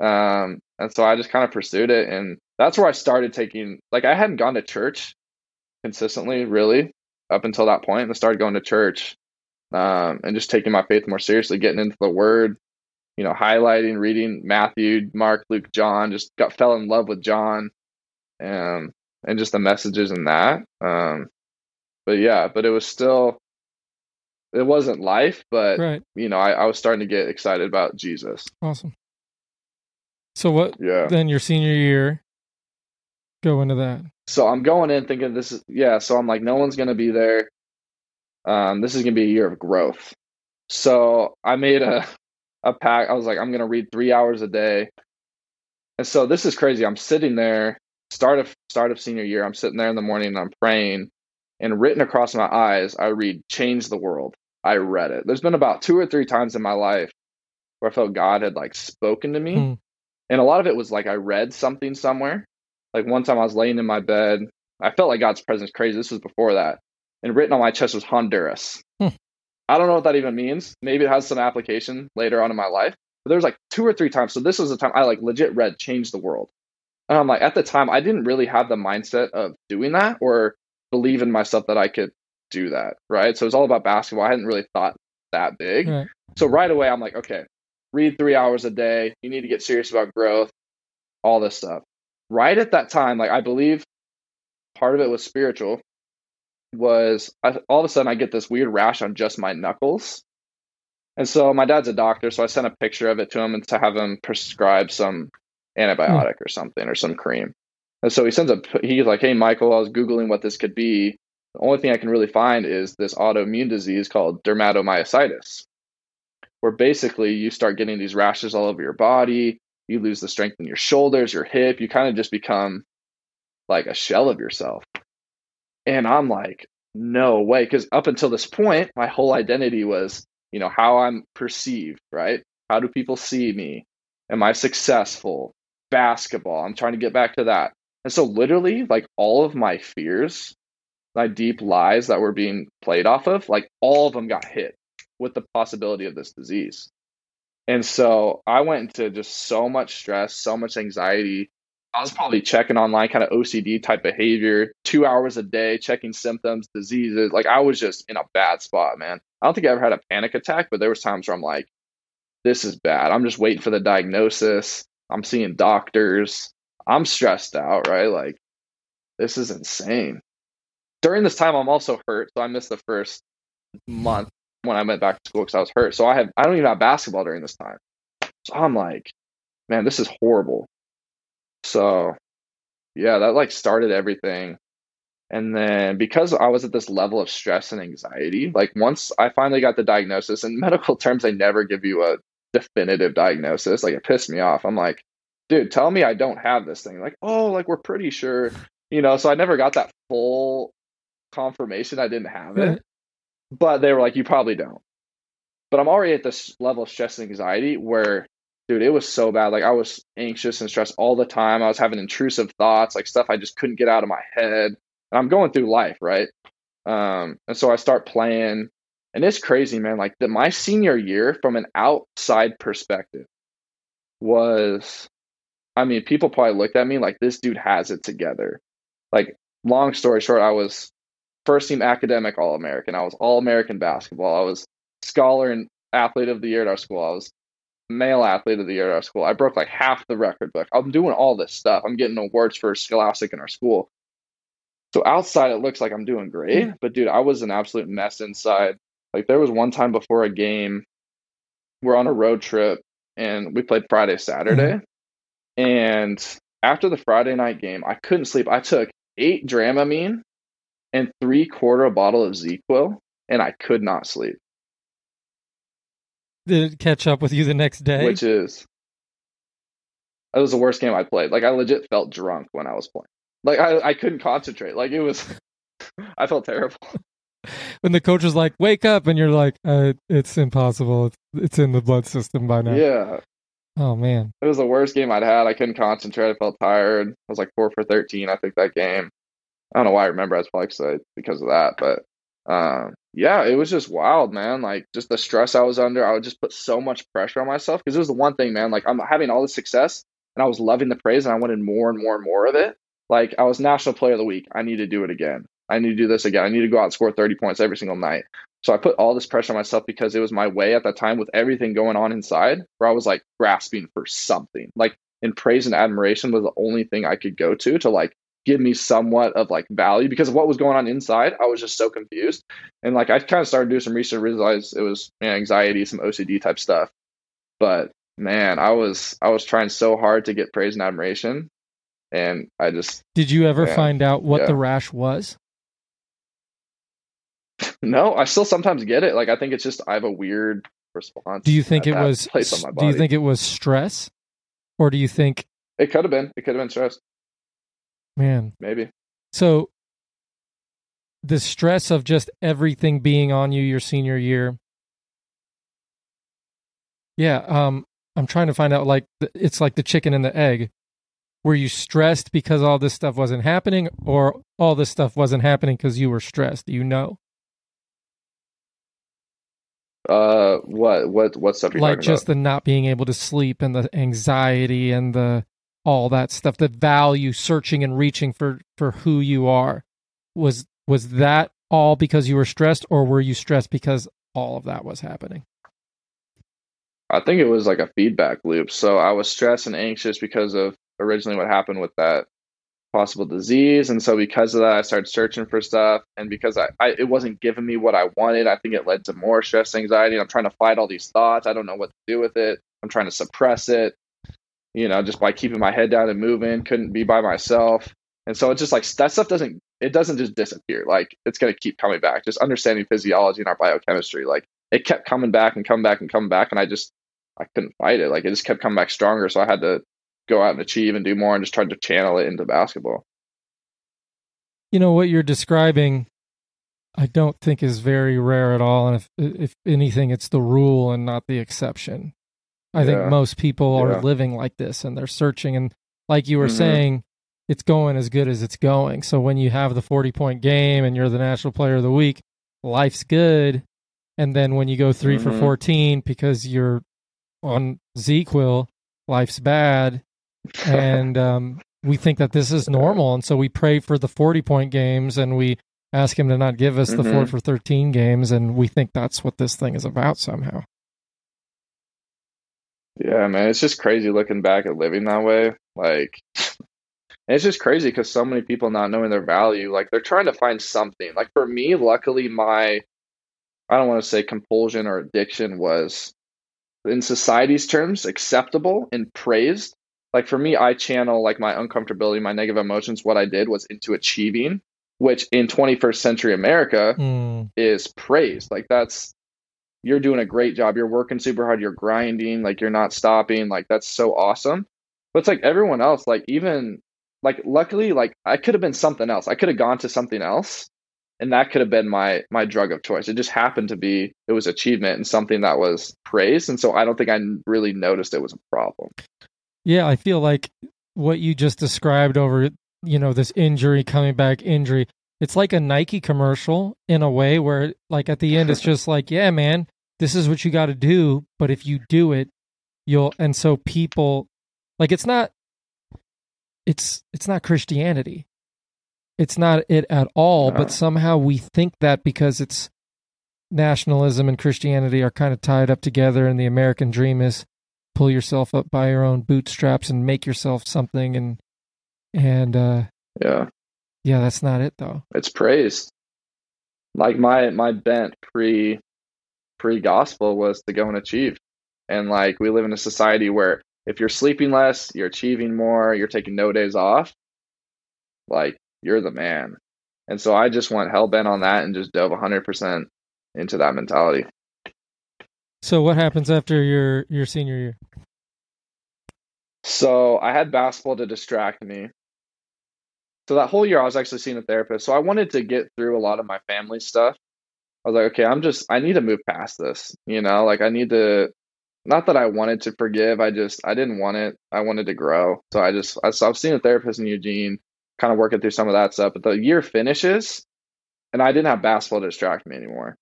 Um, and so I just kind of pursued it. And that's where I started taking, like, I hadn't gone to church consistently, really, up until that point. And I started going to church um, and just taking my faith more seriously, getting into the word, you know, highlighting, reading Matthew, Mark, Luke, John, just got fell in love with John. Um, and just the messages in that. Um, but yeah, but it was still, it wasn't life, but Right. you know, I, I was starting to get excited about Jesus. Awesome. So what Yeah. then your senior year go into that. So I'm going in thinking this is yeah. So I'm like, no one's gonna be there. Um, this is gonna be a year of growth. So I made a a pack. I was like, I'm gonna read three hours a day. And so this is crazy. I'm sitting there, start of start of senior year. I'm sitting there in the morning and I'm praying, and written across my eyes, I read "Change the World." I read it. There's been about two or three times in my life where I felt God had like spoken to me, Hmm. and a lot of it was like I read something somewhere. Like one time I was laying in my bed, I felt like God's presence crazy. This was before that, and written on my chest was Honduras. Hmm. I don't know what that even means. Maybe it has some application later on in my life. But there's like two or three times. So this was the time I like legit read "Change the World," and I'm like, at the time, I didn't really have the mindset of doing that or believe in myself that I could do that. Right. So it was all about basketball. I hadn't really thought that big. Right. So right away, I'm like, okay, read three hours a day. You need to get serious about growth, all this stuff. Right at that time, like I believe part of it was spiritual, was I, all of a sudden I get this weird rash on just my knuckles. And so my dad's a doctor, so I sent a picture of it to him and to have him prescribe some antibiotic or something or some cream. And so he sends a he's like, "Hey Michael, I was googling what this could be. The only thing I can really find is this autoimmune disease called dermatomyositis, where basically you start getting these rashes all over your body, you lose the strength in your shoulders, your hip, you kind of just become like a shell of yourself." And I'm like, "No way," because up until this point, my whole identity was, you know, how I'm perceived, right? How do people see me? Am I successful? Basketball. I'm trying to get back to that. And so, literally, like all of my fears, my deep lies that were being played off of, like all of them got hit with the possibility of this disease. And so, I went into just so much stress, so much anxiety. I was probably checking online, kind of OCD type behavior, two hours a day, checking symptoms, diseases. Like I was just in a bad spot, man. I don't think I ever had a panic attack, but there was times where I'm like, this is bad. I'm just waiting for the diagnosis. I'm seeing doctors. I'm stressed out, right? Like, this is insane. During this time, I'm also hurt, so I missed the first month when I went back to school because I was hurt. So I have I don't even have basketball during this time. So I'm like, man, this is horrible. So yeah, that like started everything. And then because I was at this level of stress and anxiety, like once I finally got the diagnosis, in (laughs) medical terms, they never give you a definitive diagnosis. Like it pissed me off. I'm like, dude, tell me I don't have this thing. Like, oh, like we're pretty sure, you know. So I never got that full confirmation I didn't have it. Hmm. But they were like, you probably don't. But I'm already at this level of stress and anxiety where, dude, it was so bad. Like I was anxious and stressed all the time. I was having intrusive thoughts, like stuff I just couldn't get out of my head. And I'm going through life, right? Um, and so I start playing, and it's crazy, man. Like the, my senior year, from an outside perspective, was, I mean, people probably looked at me like this dude has it together. Like, long story short, I was first team academic All American. I was All American basketball. I was scholar and athlete of the year at our school. I was male athlete of the year at our school. I broke like half the record book. I'm doing all this stuff. I'm getting awards for Scholastic in our school. So outside, it looks like I'm doing great, but dude, I was an absolute mess inside. Like there was one time before a game, we're on a road trip and we played Friday, Saturday. Mm-hmm. And after the Friday night game, I couldn't sleep. I took eight Dramamine and three quarter a bottle of ZzzQuil, and I could not sleep. Did catch up with you the next day? Which is It was the worst game I played. Like I legit felt drunk when I was playing. Like I, I couldn't concentrate. Like it was, (laughs) I felt terrible. (laughs) when the coach was like, "Wake up," and you're like, uh, "It's impossible. It's, it's in the blood system by now." Yeah, Oh man. it was the worst game I'd had. I couldn't concentrate. I felt tired. I was like four for thirteen. I think that game. I don't know why I remember. I was probably excited because of that, but um, yeah, it was just wild, man. Like just the stress I was under. I would just put so much pressure on myself because it was the one thing, man. Like I'm having all this success and I was loving the praise and I wanted more and more and more of it. Like I was national player of the week. I need to do it again. I need to do this again. I need to go out and score 30 points every single night. So I put all this pressure on myself because it was my way at that time with everything going on inside where I was like grasping for something. Like in praise and admiration was the only thing I could go to to like give me somewhat of like value because of what was going on inside. I was just so confused. And like I kind of started doing some research, realized it was you know, anxiety, some OCD type stuff. But man, I was I was trying so hard to get praise and admiration. And I just Did you ever Yeah. find out what Yeah. the rash was? (laughs) no, I still sometimes get it. Like I think it's just I have a weird response. Do you think it was? place on my Do you think it was stress, or do you think, it could have been? It could have been stress, man? maybe. So the stress of just everything being on you your senior year. Yeah, um I'm trying to find out like it's like the chicken and the egg. Were you stressed because all this stuff wasn't happening or all this stuff wasn't happening because you were stressed? Do you know? Uh, what what what stuff Like just about? the not being able to sleep and the anxiety and the all that stuff, the value searching and reaching for for who you are. Was was that all because you were stressed or were you stressed because all of that was happening? I think it was like a feedback loop. So I was stressed and anxious because of originally what happened with that possible disease, and so because of that, I started searching for stuff, and because I, I it wasn't giving me what I wanted, I think it led to more stress, anxiety. I'm trying to fight all these thoughts. I don't know what to do with it. I'm trying to suppress it. You know, just by keeping my head down and moving, couldn't be by myself. And so it's just like that stuff doesn't it doesn't just disappear. Like it's gonna keep coming back. Just understanding physiology and our biochemistry. Like it kept coming back and coming back and coming back, and I just I couldn't fight it. Like it just kept coming back stronger. So I had to go out and achieve and do more and just tried to channel it into basketball. You know what you're describing I don't think is very rare at all and if if anything it's the rule and not the exception. I think Yeah. most people are Yeah. living like this and they're searching and like you were Mhm. saying it's going as good as it's going. So when you have the 40 point game and you're the national player of the week, life's good. And then when you go 3 for Mhm. 14 because you're on ZzzQuil, life's bad. And (laughs) um, we think that this is normal. And so we pray for the 40 point games and we ask him to not give us the 4 Mhm. for 13 games. And we think that's what this thing is about somehow. Yeah, man, it's just crazy looking back at living that way. Like, it's just crazy because so many people not knowing their value, like they're trying to find something. Like for me, luckily, my I don't want to say compulsion or addiction was, in society's terms, acceptable and praised. Like for me, I channel like my uncomfortability, my negative emotions. What I did was into achieving, which in 21st century America, Mm. is praised. Like that's you're doing a great job. You're working super hard. You're grinding. Like you're not stopping. Like that's so awesome. But it's like everyone else. Like even like luckily, like I could have been something else. I could have gone to something else, and that could have been my my drug of choice. It just happened to be it was achievement and something that was praised. And so I don't think I really noticed it was a problem. Yeah, I feel like what you just described over, you know, this injury coming back injury. It's like a Nike commercial in a way where like at the end it's (laughs) just like, yeah, man, this is what you got to do, but if you do it, you'll and so people like it's not it's it's not Christianity. It's not it at all, but somehow we think that because it's nationalism and Christianity are kind of tied up together and the American dream is pull yourself up by your own bootstraps and make yourself something and and uh Yeah. Yeah that's not it though it's praised. Like my my bent pre pre gospel was to go and achieve. And like we live in a society where if you're sleeping less, you're achieving more, you're taking no days off, like you're the man. And so I just went hell bent on that and just dove 100% into that mentality. so what happens after your your senior year So I had basketball to distract me. So that whole year I was actually seeing a therapist. So I wanted to get through a lot of my family stuff. I was like, okay, I'm just I need to move past this. You know, like I need to not that I wanted to forgive, I just I didn't want it. I wanted to grow. So I just I, so I was seeing a therapist in Eugene, kind of working through some of that stuff. But the year finishes and I didn't have basketball to distract me anymore.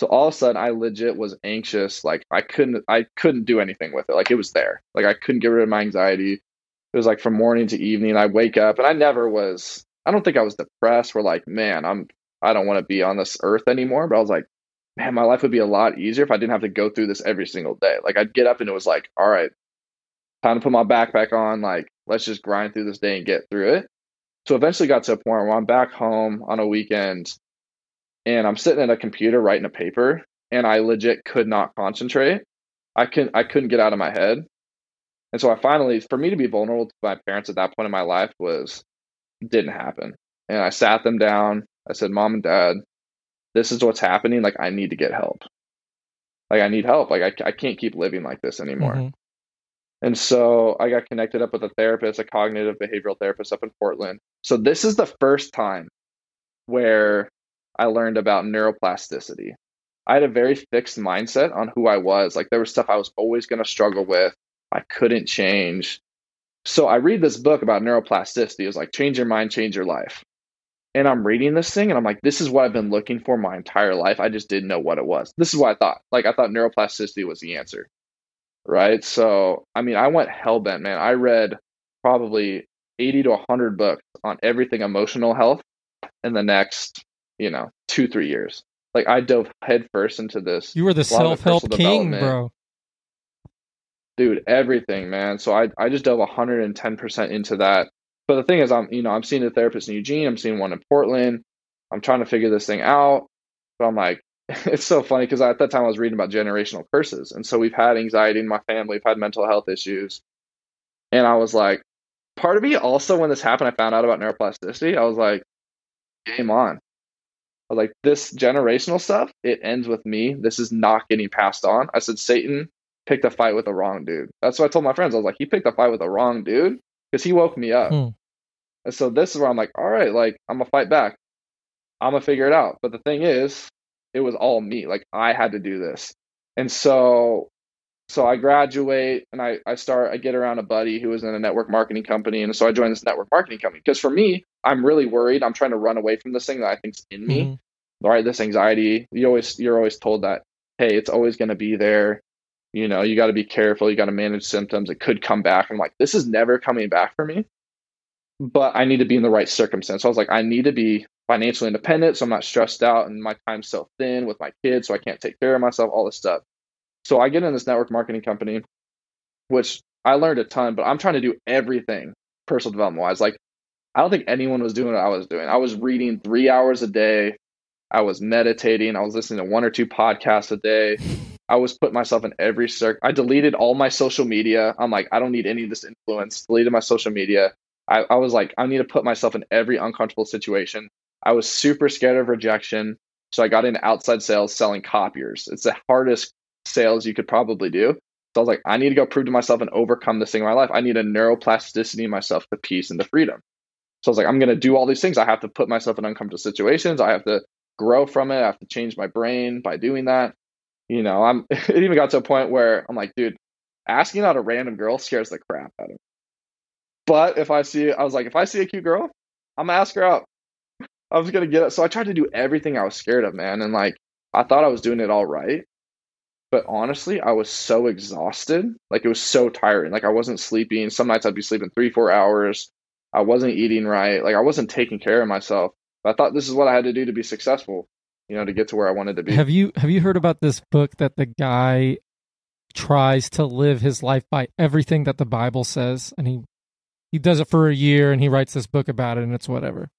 So all of a sudden I legit was anxious. Like I couldn't I couldn't do anything with it. Like it was there. Like I couldn't get rid of my anxiety. It was like from morning to evening. I wake up and I never was I don't think I was depressed. We're like, man, I'm I don't want to be on this earth anymore. But I was like, man, my life would be a lot easier if I didn't have to go through this every single day. Like I'd get up and it was like, all right, time to put my backpack on. Like let's just grind through this day and get through it. So eventually got to a point where I'm back home on a weekend and I'm sitting at a computer writing a paper and I legit could not concentrate. I couldn't I couldn't get out of my head. And so I finally for me to be vulnerable to my parents at that point in my life was didn't happen. And I sat them down. I said, "Mom and Dad, this is what's happening. Like I need to get help. Like I need help. Like I I can't keep living like this anymore." Mhm. And so I got connected up with a therapist, a cognitive behavioral therapist up in Portland. So this is the first time where I learned about neuroplasticity. I had a very fixed mindset on who I was. Like there was stuff I was always going to struggle with. I couldn't change. So I read this book about neuroplasticity. It was like change your mind, change your life. And I'm reading this thing and I'm like, this is what I've been looking for my entire life. I just didn't know what it was. This is what I thought. Like I thought neuroplasticity was the answer. Right. So I mean I went hell bent, man. I read probably 80 to 100 books on everything emotional health in the next you know, two, three years. Like I dove headfirst into this. You were the A lot of self help king, bro. Dude, everything, man. So I I just dove 110% into that. But the thing is, I'm you know I'm seeing a therapist in Eugene. I'm seeing one in Portland. I'm trying to figure this thing out. But I'm like, (laughs) it's so funny because at that time I was reading about generational curses, and so we've had anxiety in my family. We've had mental health issues, and I was like, part of me also when this happened, I found out about neuroplasticity. I was like, game on. I was like, this generational stuff, it ends with me. This is not getting passed on. I said, Satan picked a fight with the wrong dude. That's what I told my friends. I was like, he picked a fight with the wrong dude because he woke me up. Hmm. And so this is where I'm like, all right, like I'm gonna fight back. I'm gonna figure it out. But the thing is, it was all me. Like I had to do this. And so so I graduate and I, I start I get around a buddy who was in a network marketing company. And so I joined this network marketing company. Because for me, I'm really worried. I'm trying to run away from this thing that I think's in me. Mhm. Right? This anxiety. You always you're always told that, hey, it's always gonna be there. You know, you gotta be careful, you gotta manage symptoms. It could come back. I'm like, this is never coming back for me. But I need to be in the right circumstance. So I was like, I need to be financially independent so I'm not stressed out and my time's so thin with my kids, so I can't take care of myself, all this stuff. So I get in this network marketing company, which I learned a ton, but I'm trying to do everything personal development wise. Like, I don't think anyone was doing what I was doing. I was reading three hours a day. I was meditating. I was listening to one or two podcasts a day. I was putting myself in every circle. I deleted all my social media. I'm like, I don't need any of this influence. Deleted my social media. I, I was like, I need to put myself in every uncomfortable situation. I was super scared of rejection. So I got into outside sales selling copiers. It's the hardest sales you could probably do. So I was like, I need to go prove to myself and overcome this thing in my life. I need a neuroplasticity in myself to peace and to freedom. So I was like, I'm going to do all these things. I have to put myself in uncomfortable situations. I have to grow from it. I have to change my brain by doing that. You know, I'm, (laughs) it even got to a point where I'm like, dude, asking out a random girl scares the crap out of me. But if I see, I was like, if I see a cute girl, I'm gonna ask her out. I was gonna get it. So I tried to do everything I was scared of, man. And like, I thought I was doing it all right. But honestly, I was so exhausted. Like, it was so tiring. Like, I wasn't sleeping. Some nights I'd be sleeping three, four hours. I wasn't eating right. Like, I wasn't taking care of myself. I thought this is what I had to do to be successful, you know, to get to where I wanted to be. Have you have you heard about this book that the guy tries to live his life by everything that the Bible says and he he does it for a year and he writes this book about it and it's whatever.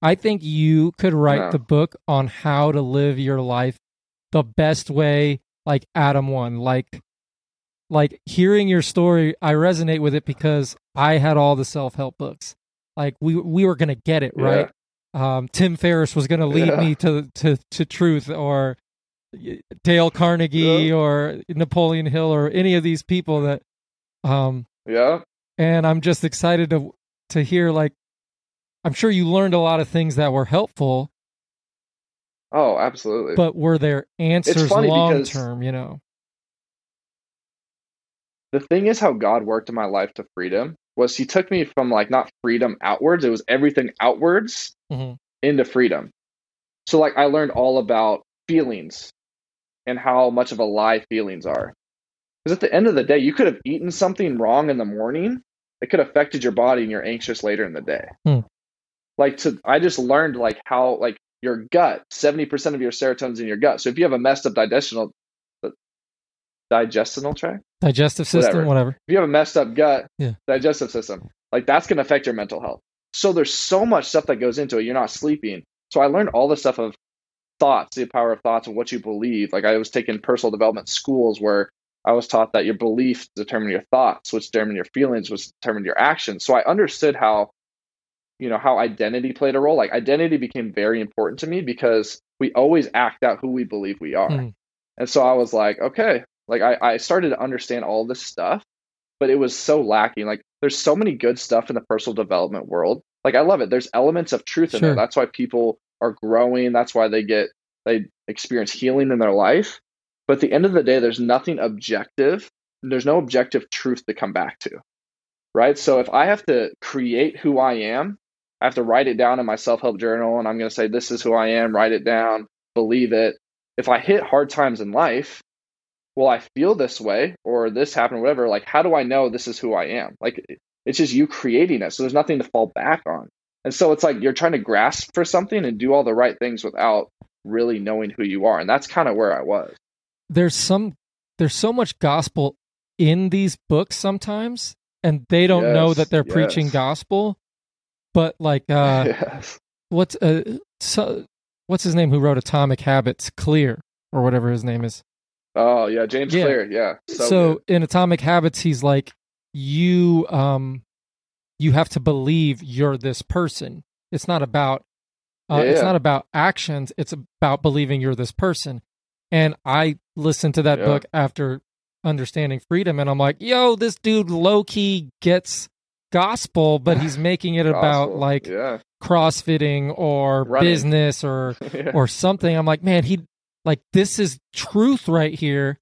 I think you could write No. the book on how to live your life the best way like Adam one like like hearing your story I resonate with it because I had all the self-help books. Like we we were going to get it, Yeah. Um Tim Ferriss was going to lead Yeah. me to to to truth or Dale Carnegie Yeah. or Napoleon Hill or any of these people that um Yeah. and I'm just excited to to hear like I'm sure you learned a lot of things that were helpful, Oh, absolutely. but were there answers long term, you know? the thing is how God worked in my life to freedom was he took me from like not freedom outwards, it was everything outwards Mhm. into freedom. So like I learned all about feelings and how much of a lie feelings are. Because at the end of the day, you could have eaten something wrong in the morning. It could have affected your body and you're anxious later in the day. Hmm. Like to I just learned like how like your gut, 70% of your serotonin's in your gut. So if you have a messed up digestional digestional tract, Digestive system, Whatever. whatever. if you have a messed up gut, Yeah. digestive system, like that's going to affect your mental health. So there's so much stuff that goes into it. You're not sleeping. So I learned all the stuff of thoughts, the power of thoughts and what you believe. Like I was taking personal development schools where I was taught that your beliefs determine your thoughts, which determine your feelings, which determine your actions. So I understood how, you know, how identity played a role. Like identity became very important to me because we always act out who we believe we are. Hmm. And so I was like, okay, like I, I started to understand all this stuff, but it was so lacking. Like there's so many good stuff in the personal development world. Like I love it. There's elements of truth in Sure. there. That's why people are growing. That's why they get they experience healing in their life. But at the end of the day, there's nothing objective. There's no objective truth to come back to. Right. So if I have to create who I am, I have to write it down in my self help journal and I'm going to say, this is who I am, write it down, believe it. If I hit hard times in life, well, I feel this way or this happened, whatever. Like, how do I know this is who I am? Like, it's just you creating it. So there's nothing to fall back on. And so it's like you're trying to grasp for something and do all the right things without really knowing who you are. And that's kind of where I was. There's some there's so much gospel in these books sometimes, and they don't know that they're preaching gospel. But like uh (laughs) yes. what's uh so, what's his name who wrote Atomic Habits? Clear or whatever his name is. Oh, yeah. James Yeah. Clear. Yeah. So, So, in Atomic Habits, he's like, you um, you have to believe you're this person. It's not about uh, it's Yeah. not about actions. It's about believing you're this person. And I listened to that Yeah. book after understanding freedom, and I'm like, yo, this dude low key gets gospel, but he's (laughs) making it about like yeah. crossfitting or Running. business or (laughs) yeah. or something. I'm like, man, he like this is truth right here.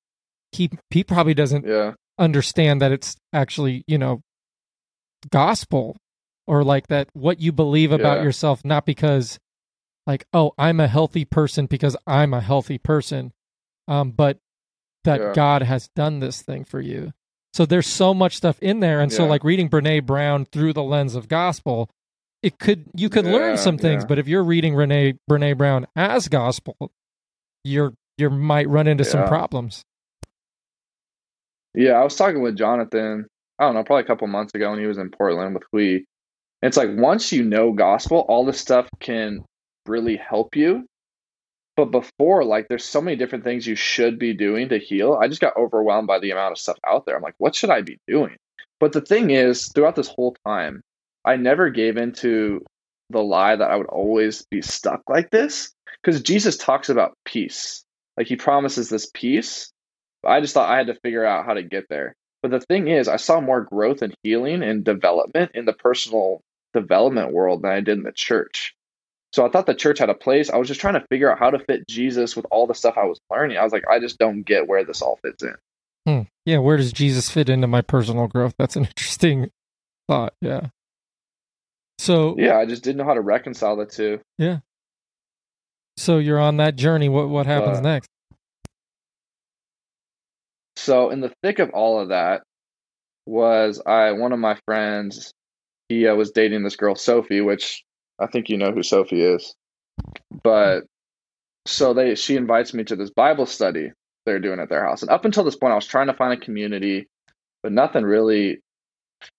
He he probably doesn't Yeah. understand that it's actually you know gospel or like that what you believe about Yeah. yourself, not because like oh I'm a healthy person because I'm a healthy person, um, but that Yeah. God has done this thing for you. So there's so much stuff in there, and so like reading Brene Brown through the lens of gospel, it could you could learn some things, yeah. but if you're reading Renee Brene Brown as gospel, you're you might run into some problems. Yeah, I was talking with Jonathan, I don't know, probably a couple months ago when he was in Portland with Hui. It's like once you know gospel, all this stuff can really help you. But before, like, there's so many different things you should be doing to heal. I just got overwhelmed by the amount of stuff out there. I'm like, what should I be doing? But the thing is, throughout this whole time, I never gave into the lie that I would always be stuck like this because Jesus talks about peace. Like, he promises this peace. I just thought I had to figure out how to get there. But the thing is, I saw more growth and healing and development in the personal development world than I did in the church. So I thought the church had a place. I was just trying to figure out how to fit Jesus with all the stuff I was learning. I was like, I just don't get where this all fits in. Hmm. Yeah, where does Jesus fit into my personal growth? That's an (laughs) interesting thought. Yeah. So Yeah, I just didn't know how to reconcile the two. So you're on that journey. What what happens Uh, next? So in the thick of all of that was I one of my friends. He uh, was dating this girl Sophie, which I think you know who Sophie is. But so they she invites me to this Bible study they're doing at their house, and up until this point, I was trying to find a community, but nothing really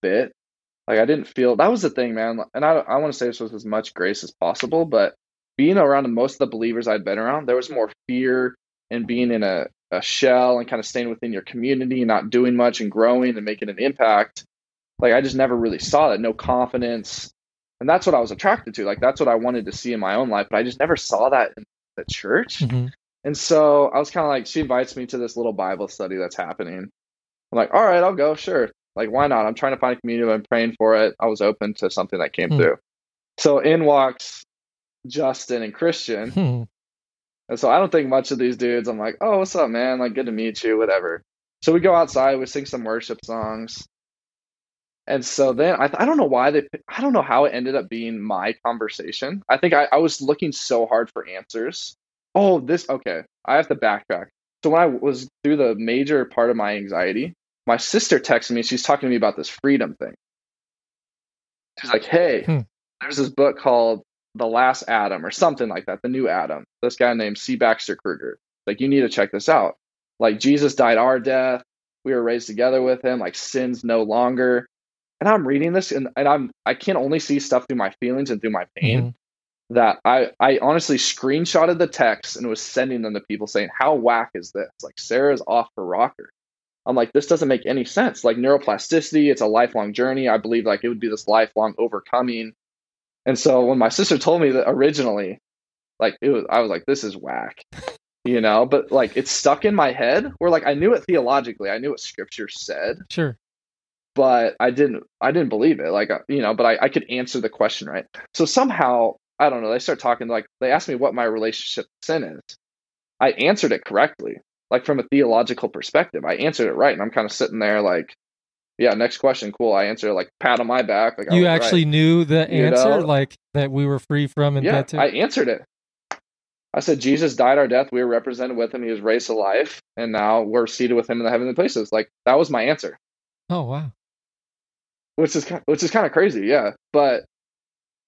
fit. Like I didn't feel that was the thing, man. And I I want to say this with as much grace as possible, but being around most of the believers I'd been around, there was more fear and being in a, a shell and kind of staying within your community and not doing much and growing and making an impact. Like I just never really saw that. No confidence. And that's what I was attracted to. Like that's what I wanted to see in my own life, but I just never saw that in the church. Mhm. And so I was kind of like, she invites me to this little Bible study that's happening. I'm like, all right, I'll go, sure. Like, why not? I'm trying to find a community. I'm praying for it. I was open to something that came Hmm. through. So in walks Justin and Christian. (laughs) Hmm. And so I don't think much of these dudes. I'm like, oh, what's up, man? Like, good to meet you, whatever. So we go outside, we sing some worship songs. And so then I, I don't know why they, I don't know how it ended up being my conversation. I think I, I was looking so hard for answers. Oh, this, okay. I have to backtrack. So when I was through the major part of my anxiety, my sister texted me. She's talking to me about this freedom thing. She's like, hey, Hmm. there's this book called The Last Adam or something like that, The New Adam. This guy named C. Baxter Kruger. Like, you need to check this out. Like, Jesus died our death. We were raised together with him. Like, sin's no longer. And I'm reading this and, and I'm I can only see stuff through my feelings and through my pain Mhm. that I I honestly screenshotted the text and was sending them to people saying, How whack is this? Like Sarah's off her rocker. I'm like, this doesn't make any sense. Like neuroplasticity, it's a lifelong journey. I believe like it would be this lifelong overcoming. And so when my sister told me that originally, like it was I was like, this is whack. You know, but like it's stuck in my head where like I knew it theologically, I knew what scripture said, Sure. but I didn't I didn't believe it. Like uh, you know, but I, I could answer the question right. So somehow I don't know. They start talking like they asked me what my relationship to sin is. I answered it correctly, like from a theological perspective. I answered it right, and I'm kind of sitting there like, yeah, next question, cool. I answer like pat on my back, like I You was right. actually knew the You answer, know? like that we were free from and yeah. I answered it. I said Jesus died our death. We were represented with him. He was raised to life, and now we're seated with him in the heavenly places. Like that was my answer. oh wow. which is which is kind of crazy, yeah. But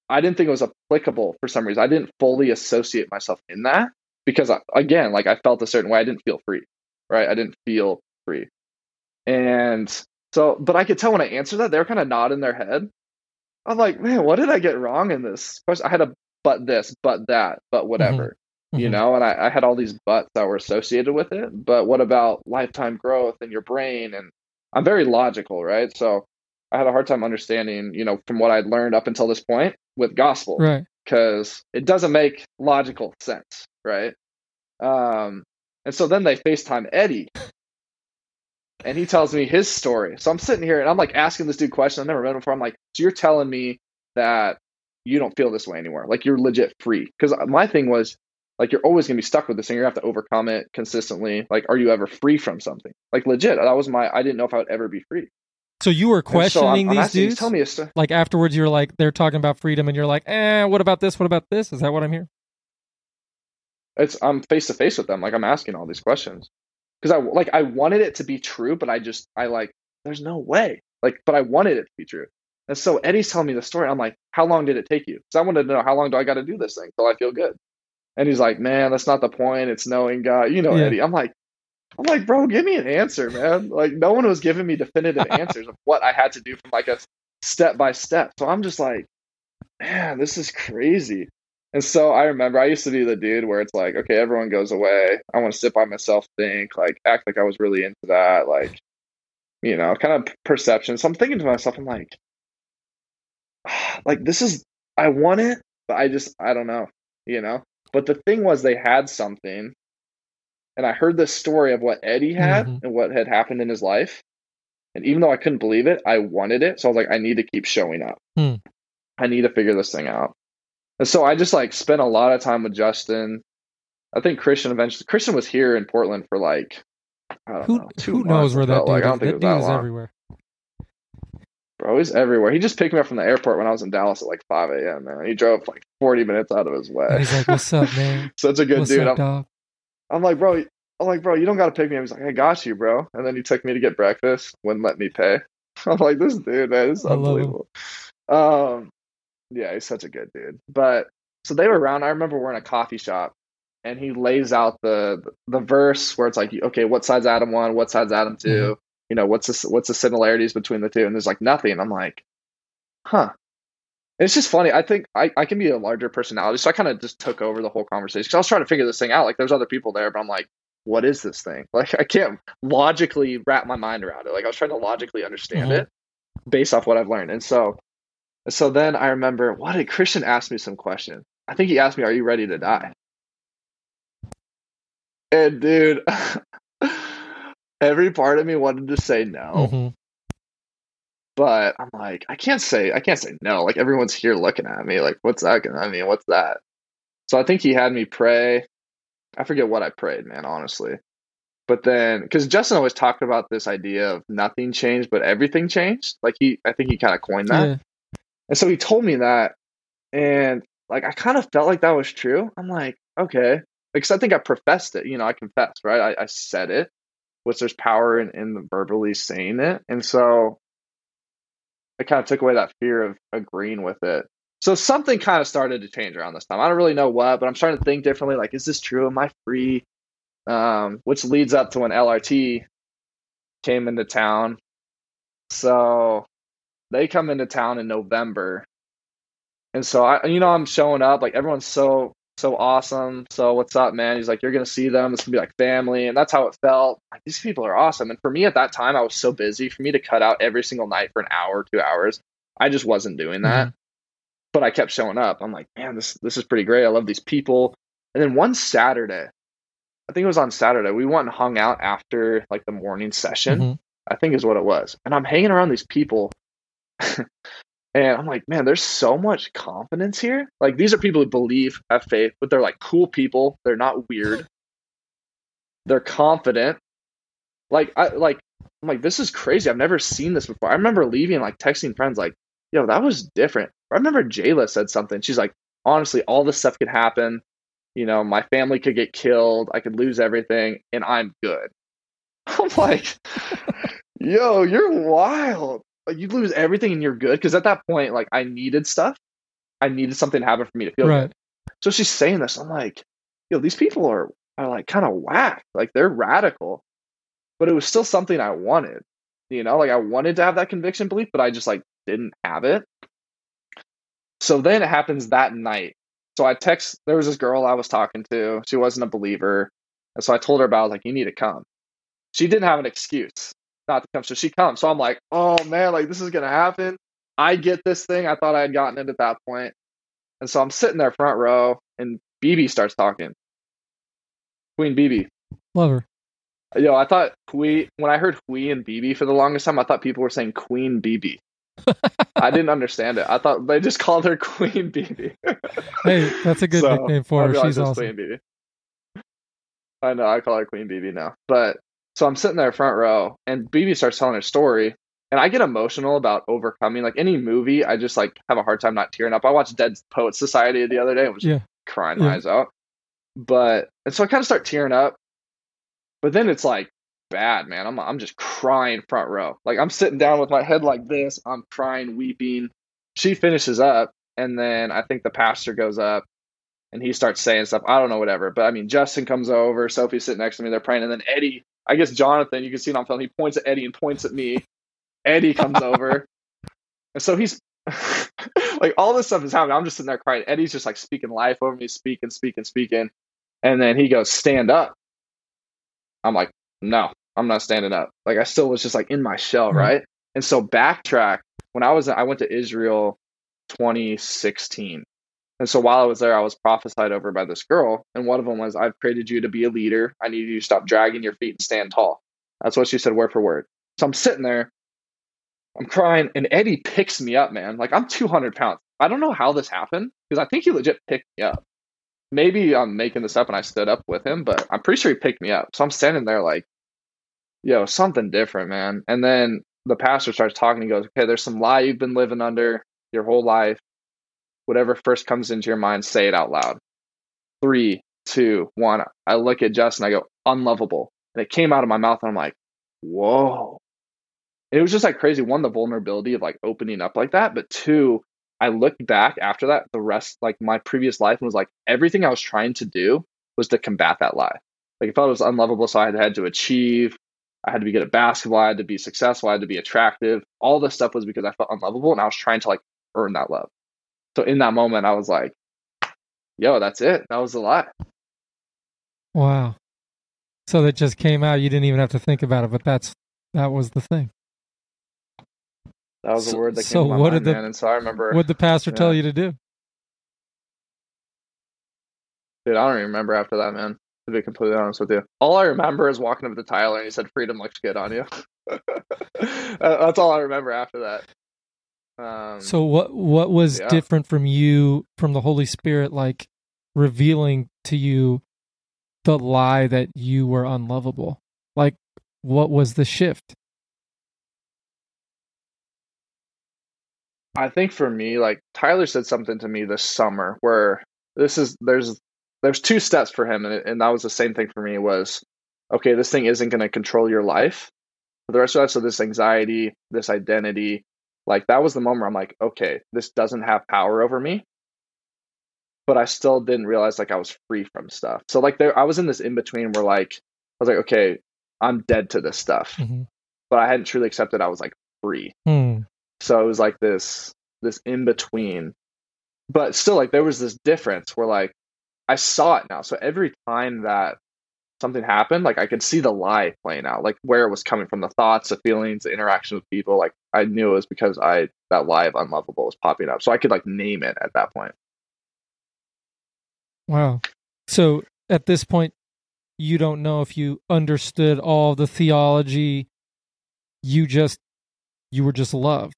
I didn't think it was applicable for some reason. I didn't fully associate myself in that because I, again, like I felt a certain way. I didn't feel free, right? I didn't feel free, and so, but I could tell when I answered that they were kind of nodding their head. I'm like, man, what did I get wrong in this question? I had a but this, but that, but whatever, you Mhm. know. And I, I had all these buts that were associated with it. But what about lifetime growth in your brain? And I'm very logical, right? So I had a hard time understanding, you know, from what I'd learned up until this point with gospel, Right. because it doesn't make logical sense, right? Um, and so then they FaceTime Eddie, and he tells me his story. So I'm sitting here and I'm like asking this dude questions I've never met him before. I'm like, so you're telling me that you don't feel this way anymore? Like you're legit free? Because my thing was, like, you're always gonna be stuck with this thing. You have to overcome it consistently. Like, are you ever free from something? Like legit, that was my. I didn't know if I would ever be free. So you were And so I'm- questioning I'm these dudes? Tell me a story. like afterwards you're like they're talking about freedom and you're like, "Eh, what about this? What about this?" Is that what I'm here? it's I'm face to face with them. Like I'm asking all these questions because I like I wanted it to be true, but I just I like there's no way. Like, but I wanted it to be true. And so Eddie's telling me the story. I'm like, how long did it take you? Because I wanted to know how long do I got to do this thing till I feel good. And he's like, man, that's not the point. It's knowing God. You know, Yeah. Eddie. I'm like, I'm like, bro, give me an answer, man. Like, no one was giving me definitive (laughs) answers of what I had to do from like a step by step. So I'm just like, man, this is crazy. And so I remember I used to be the dude where it's like, okay, everyone goes away. I want to sit by myself, think, like, act like I was really into that, like, you know, kind of perception. So I'm thinking to myself, I'm like, (sighs) like this is, I want it, but I just, I don't know, you know. But the thing was, they had something, and I heard this story of what Eddie had Mhm. and what had happened in his life. And even though I couldn't believe it, I wanted it. So I was like, I need to keep showing up. Hmm. I need to figure this thing out. And so I just like spent a lot of time with Justin. I think Christian eventually Christian was here in Portland for like I don't Who know, who months, knows where that dude like. I don't think That dude is that long. everywhere. Bro, he's everywhere. He just picked me up from the airport when I was in Dallas at like 5 a.m. Man, he drove like 40 minutes out of his way. And he's like, "What's up, man? (laughs) Such a good What's dude. up, I'm, dog?" I'm like, bro, I'm like, bro, you don't got to pick me up. He's like, I got you, bro. And then he took me to get breakfast, wouldn't let me pay. (laughs) I'm like, this dude, man, this is I unbelievable. Um, yeah, he's such a good dude. But so they were around. I remember we're in a coffee shop, and he lays out the the verse where it's like, okay, what side's Adam one? What side's Adam 2 Mhm. You know, what's the what's the similarities between the two? And there's like nothing. I'm like, huh. It's just funny. I think I, I can be a larger personality, so I kind of just took over the whole conversation because I was trying to figure this thing out. Like, there's other people there, but I'm like, what is this thing? (laughs) Like, I can't logically wrap my mind around it. Like, I was trying to logically understand Mhm. it based off what I've learned. And so, so then I remember, what did Christian ask me some question? I think he asked me, "Are you ready to die?" And dude, (laughs) every part of me wanted to say no, Mhm. But I'm like, I can't say I can't say no. Like everyone's here looking at me. Like, what's that gonna I mean, what's that? So I think he had me pray. I forget what I prayed, man, honestly. But then because Justin always talked about this idea of nothing changed, but everything changed. Like he I think he kind of coined that. Yeah. And so he told me that. And like I kind of felt like that was true. I'm like, okay. Because I think I professed it, you know, I confessed, right? I, I said it, which there's power in, in verbally saying it. And so it kind of took away that fear of agreeing with it. So something kind of started to change around this time. I don't really know what, but I'm starting to think differently. Like, is this true? Am I free? Um, which leads up to when LRT came into town. So they come into town in November. And so I you know I'm showing up like everyone's so so awesome. So what's up, man? He's like, You're gonna see them, it's gonna be like family, and that's how it felt. Like these people are awesome. And for me at that time I was so busy for me to cut out every single night for an hour, two hours. I just wasn't doing that. But I kept showing up. I'm like, man, this this is pretty great. I love these people. And then one Saturday, I think it was on Saturday, we went and hung out after like the morning session. Mhm. I think is what it was. And I'm hanging around these people and I'm like, man, there's so much confidence here. Like these are people who believe, have faith, but they're like cool people. They're not weird. they're confident. Like I like I'm like, this is crazy. I've never seen this before. I remember leaving like texting friends like, yo, that was different. I remember Jayla said something. She's like, honestly, all this stuff could happen. You know, my family could get killed. I could lose everything, and I'm good. (laughs) I'm like, yo, you're wild. Like you lose everything and you're good. Because at that point, like I needed stuff. I needed something to happen for me to feel Right. good. So she's saying this. I'm like, yo, these people are are like kind of whack. Like they're radical. But it was still something I wanted. You know, like I wanted to have that conviction belief, but I just like didn't have it. So then it happens that night. So I text there was this girl I was talking to. She wasn't a believer. And so I told her about like, you need to come. She didn't have an excuse not to come. So she comes. So I'm like, oh man, like this is gonna happen. I get this thing. I thought I had gotten it at that point. And so I'm sitting there front row and BB starts talking. Queen BB. Love her. Yo, I thought Hui when I heard Hui and BB for the longest time, I thought people were saying Queen BB. (laughs) I didn't understand it. I thought they just called her Queen BB. Hey, that's a good So, nickname for her. She's awesome. Queen BB. I know, I call her Queen BB now. But so I'm sitting there front row and BB starts telling her story. And I get emotional about overcoming like any movie. I just like have a hard time not tearing up. I watched Dead Poet Society the other day and was Yeah. crying my eyes out. But and so I kind of start tearing up. But then it's like bad, man. I'm I'm just crying front row. Like I'm sitting down with my head like this. I'm crying, weeping. She finishes up, and then I think the pastor goes up and he starts saying stuff. I don't know, whatever. But I mean, Justin comes over. Sophie's sitting next to me. They're praying, and then Eddie. I guess Jonathan. You can see it on film. He points at Eddie and points at me. Eddie comes (laughs) over, and so he's (laughs) like, all this stuff is happening. I'm just sitting there crying. Eddie's just like speaking life over me, speaking, speaking, speaking, and then he goes, "Stand up." I'm like, "No, I'm not standing up." Like I still was just like in my shell, Right. right? And so backtrack. When I was, I went to Israel 2016. And so while I was there, I was prophesied over by this girl. And one of them was, I've created you to be a leader. I need you to stop dragging your feet and stand tall. That's what she said, word for word. So I'm sitting there, I'm crying, and Eddie picks me up, man. Like I'm 200 pounds. I don't know how this happened because I think he legit picked me up. Maybe I'm making this up and I stood up with him, but I'm pretty sure he picked me up. So I'm standing there like, yo, something different, man. And then the pastor starts talking. He goes, okay, there's some lie you've been living under your whole life whatever first comes into your mind, say it out loud. Three, two, one. I look at Justin, I go, unlovable. And it came out of my mouth, and I'm like, whoa. It was just like crazy. One, the vulnerability of like opening up like that. But two, I looked back after that, the rest, like my previous life, and was like, everything I was trying to do was to combat that lie. Like, I felt it was unlovable, so I had to achieve. I had to be good at basketball. I had to be successful. I had to be attractive. All this stuff was because I felt unlovable, and I was trying to like earn that love. So in that moment, I was like, yo, that's it. That was a lot. Wow. So that just came out. You didn't even have to think about it, but that's that was the thing. That was So- a word that came so to my what mind, did the- man. And so I remember, What'd the pastor tell you to do? dude, I don't even remember after that, man. To be completely honest with you, all I remember is walking up to Tyler and he said, "Freedom looks good on you." (laughs) That's all I remember after that. Um, So what what was yeah. different from you from the Holy Spirit like revealing to you the lie that you were unlovable? Like what was the shift? I think for me, like Tyler said something to me this summer where this is there's there's two steps for him, and it, and that was the same thing for me. Was okay, this thing isn't going to control your life for the rest of your life. So this anxiety, this identity, like that was the moment where I'm like, okay, this doesn't have power over me. But I still didn't realize like I was free from stuff. So like there, I was in this in between where like I was like, okay, I'm dead to this stuff, Mhm. but I hadn't truly accepted I was like free Hmm. so it was like this this in between but still like there was this difference where like i saw it now so every time that something happened like i could see the lie playing out like where it was coming from the thoughts the feelings the interaction with people like i knew it was because i that lie of unlovable was popping up so i could like name it at that point Wow. So at this point you don't know if you understood all the theology you just you were just loved.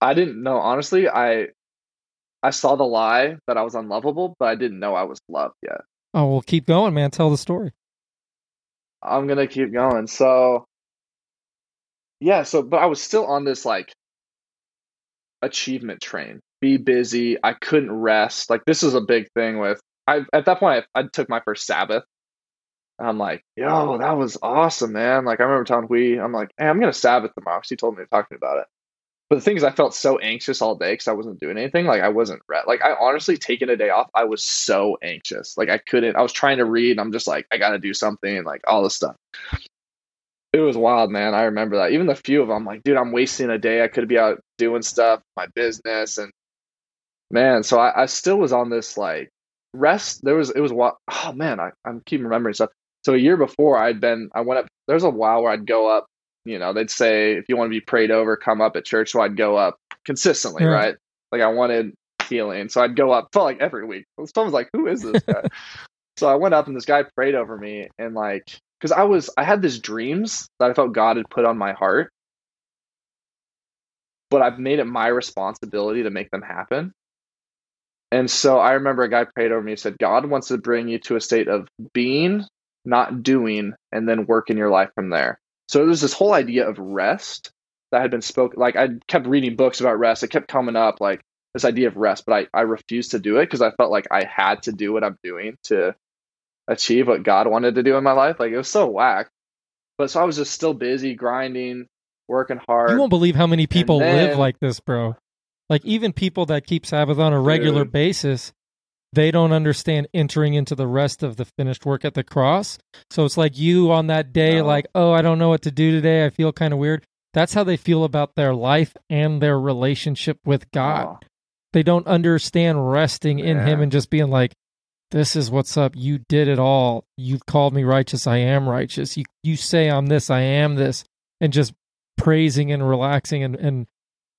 i didn't know honestly i i saw the lie that i was unlovable but i didn't know i was loved yet Oh, well keep going, man. Tell the story. I'm gonna keep going. So yeah, so but I was still on this like achievement train. Be busy. I couldn't rest. Like this is a big thing with I at that point I, I took my first Sabbath. And I'm like, yo, that was awesome, man. Like I remember telling we, I'm like, hey, I'm gonna Sabbath tomorrow. She told me to talk to me about it. But the thing is, I felt so anxious all day because I wasn't doing anything. Like I wasn't re- like I honestly taking a day off. I was so anxious. Like I couldn't. I was trying to read. And I'm just like I got to do something. Like all this stuff. It was wild, man. I remember that. Even the few of them, like, dude, I'm wasting a day. I could be out doing stuff, my business, and man. So I, I still was on this like rest. There was it was what? Oh man, I I'm keeping remembering stuff. So a year before, I'd been I went up. There's a while where I'd go up you know, they'd say if you want to be prayed over, come up at church. So I'd go up consistently, Yeah. right? Like I wanted healing. So I'd go up, felt like every week. Someone was like, who is this guy? (laughs) so I went up and this guy prayed over me and like, cause I was, I had these dreams that I felt God had put on my heart, but I've made it my responsibility to make them happen. And so I remember a guy prayed over me and said, God wants to bring you to a state of being, not doing, and then work in your life from there. So there's this whole idea of rest that had been spoken. Like I kept reading books about rest. It kept coming up, like this idea of rest, but I, I refused to do it because I felt like I had to do what I'm doing to achieve what God wanted to do in my life. Like it was so whack. But so I was just still busy grinding, working hard. You won't believe how many people live like this, bro. Like even people that keep Sabbath on a regular Dude. basis, they don't understand entering into the rest of the finished work at the cross. So it's like you on that day, No. like, oh, I don't know what to do today. I feel kind of weird. That's how they feel about their life and their relationship with God. Oh, They don't understand resting in Him and just being like, "This is what's up. You did it all. You've called me righteous. I am righteous. You you say I'm this. I am this." And just praising and relaxing and and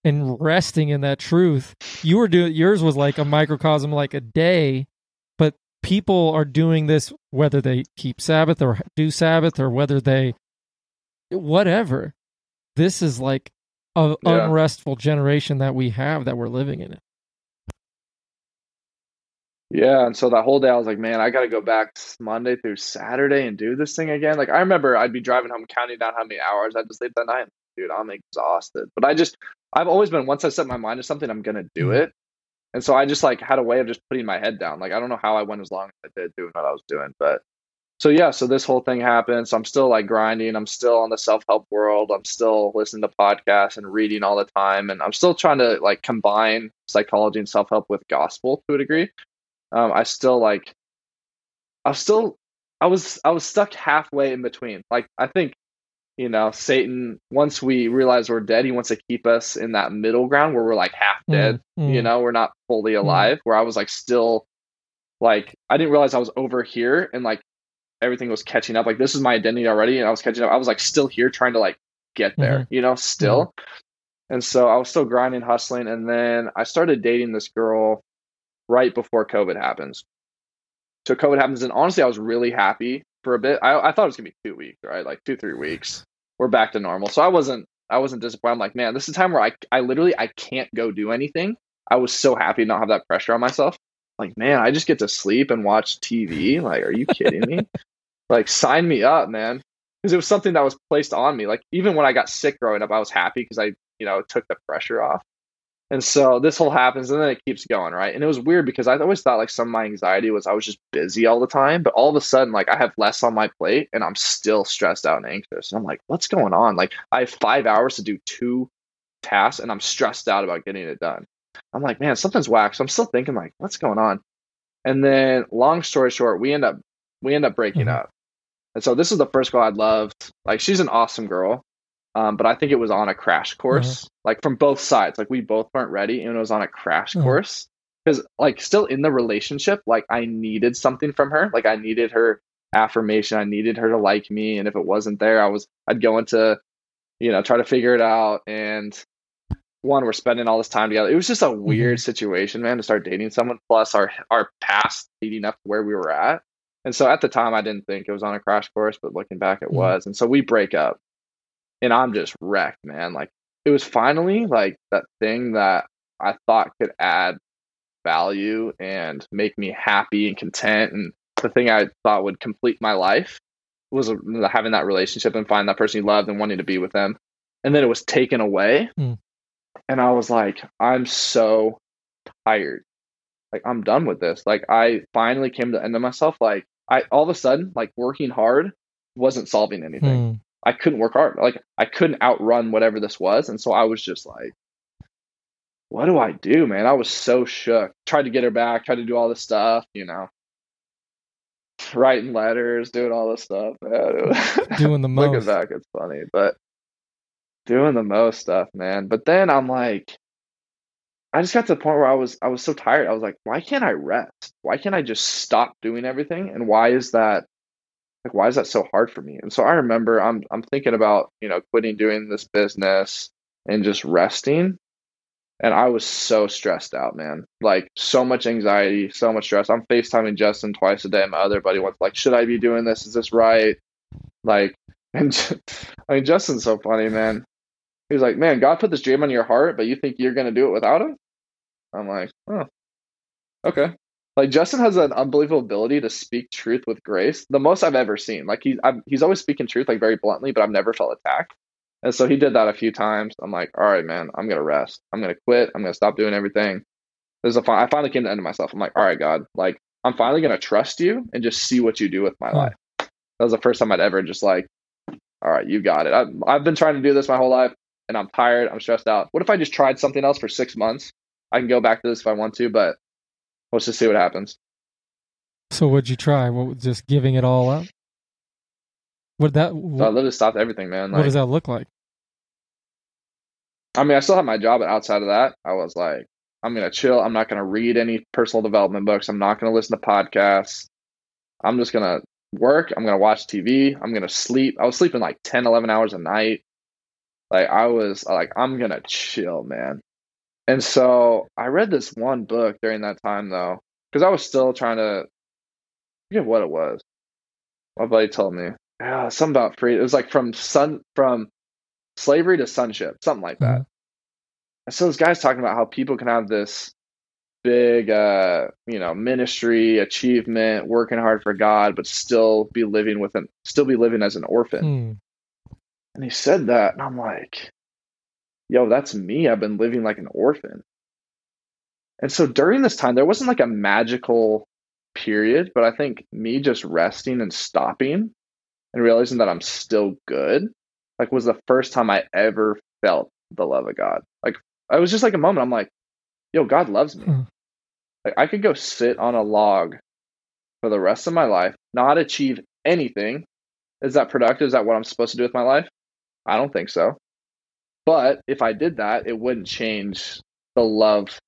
and resting in that truth. You were doing yours was like a microcosm, like a day, but people are doing this whether they keep Sabbath or do Sabbath or whether they whatever. This is like a Yeah. unrestful generation that we have that we're living in. Yeah, and so that whole day I was like, man, I got to go back Monday through Saturday and do this thing again. Like I remember I'd be driving home counting down how many hours I'd sleep that night. Dude, I'm exhausted. But I just I've always been once I set my mind to something, I'm gonna do Mhm. it. And so I just like had a way of just putting my head down. Like I don't know how I went as long as I did doing what I was doing, but so yeah, so this whole thing happened. So I'm still like grinding. I'm still on the self help world. I'm still listening to podcasts and reading all the time, and I'm still trying to like combine psychology and self help with gospel to a degree. Um, I still like, I was still, I was, I was stuck halfway in between. Like I think, you know, Satan. Once we realize we're dead, he wants to keep us in that middle ground where we're like half dead. Mm, You mm. know, we're not fully alive. Where I was like still, like I didn't realize I was over here and like everything was catching up. Like this is my identity already, and I was catching up. I was like still here trying to like get there. You know, still. And so I was still grinding, hustling, and then I started dating this girl right before COVID happens. So COVID happens, and honestly, I was really happy for a bit. I, I thought it was gonna be two weeks, right? Like two, three weeks. We're back to normal. So I wasn't I wasn't disappointed. I'm like, man, this is a time where I I literally I can't go do anything. I was so happy to not have that pressure on myself. Like, man, I just get to sleep and watch TV. Like, are you kidding me? (laughs) like, sign me up, man. Because it was something that was placed on me. Like, even when I got sick growing up, I was happy because I, you know, took the pressure off. And so this whole happens and then it keeps going, right? And it was weird because I always thought like some of my anxiety was I was just busy all the time, but all of a sudden like I have less on my plate and I'm still stressed out and anxious. And I'm like, what's going on? Like I have 5 hours to do two tasks and I'm stressed out about getting it done. I'm like, man, something's whack. So I'm still thinking like, what's going on? And then long story short, we end up we end up breaking mm-hmm. up. And so this is the first girl I loved. Like she's an awesome girl. Um, but I think it was on a crash course, mm-hmm. like from both sides. Like we both weren't ready, and it was on a crash mm-hmm. course because, like, still in the relationship, like I needed something from her. Like I needed her affirmation. I needed her to like me, and if it wasn't there, I was I'd go into, you know, try to figure it out. And one, we're spending all this time together. It was just a weird mm-hmm. situation, man, to start dating someone. Plus our our past leading up to where we were at. And so at the time, I didn't think it was on a crash course, but looking back, it mm-hmm. was. And so we break up and I'm just wrecked, man. Like it was finally like that thing that I thought could add value and make me happy and content and the thing I thought would complete my life was having that relationship and find that person you loved and wanting to be with them. And then it was taken away. Mm. And I was like, I'm so tired. Like I'm done with this. Like I finally came to the end of myself. Like I all of a sudden, like working hard wasn't solving anything. Mm. I couldn't work hard. Like I couldn't outrun whatever this was. And so I was just like, what do I do, man? I was so shook. Tried to get her back, tried to do all this stuff, you know. Writing letters, doing all this stuff. (laughs) Doing the most. Looking back, it's funny, but doing the most stuff, man. But then I'm like, I just got to the point where I was I was so tired. I was like, why can't I rest? Why can't I just stop doing everything? And why is that like why is that so hard for me? And so i remember i'm i'm thinking about you know quitting doing this business and just resting. And i was so stressed out man. Like so much anxiety so much stress. I'm facetiming justin twice a day. My other buddy wants like should i be doing this? Is this right? Like (laughs) and i mean justin's so funny man. He's like man god put this dream on your heart but you think you're gonna do it without him? I'm like oh okay like Justin has an unbelievable ability to speak truth with grace, the most I've ever seen. Like he's he's always speaking truth like very bluntly, but I've never felt attacked. And so he did that a few times. I'm like, all right, man, I'm gonna rest. I'm gonna quit. I'm gonna stop doing everything. There's a I finally came to the end of myself. I'm like, all right, God, like I'm finally gonna trust you and just see what you do with my hmm. life. That was the first time I'd ever just like, all right, you got it. I've, I've been trying to do this my whole life, and I'm tired. I'm stressed out. What if I just tried something else for six months? I can go back to this if I want to, but let's just see what happens. So what'd you try? What just giving it all up? Would that? What, so I literally stopped everything, man. Like, what does that look like? I mean, I still have my job, but outside of that, I was like, I'm gonna chill. I'm not gonna read any personal development books. I'm not gonna listen to podcasts. I'm just gonna work. I'm gonna watch TV. I'm gonna sleep. I was sleeping like 10, 11 hours a night. Like I was like, I'm gonna chill, man. And so I read this one book during that time though, because I was still trying to forget what it was. My buddy told me. Yeah, something about free. It was like from sun from slavery to sonship, something like that. Mm-hmm. And so this guy's talking about how people can have this big uh you know ministry achievement working hard for god but still be living with an still be living as an orphan mm. and he said that and i'm like yo, that's me. I've been living like an orphan. And so during this time, there wasn't like a magical period, but I think me just resting and stopping and realizing that I'm still good, like was the first time I ever felt the love of God. Like I was just like a moment. I'm like, yo, God loves me. Mm. Like I could go sit on a log for the rest of my life, not achieve anything. Is that productive? Is that what I'm supposed to do with my life? I don't think so. But if I did that, it wouldn't change the love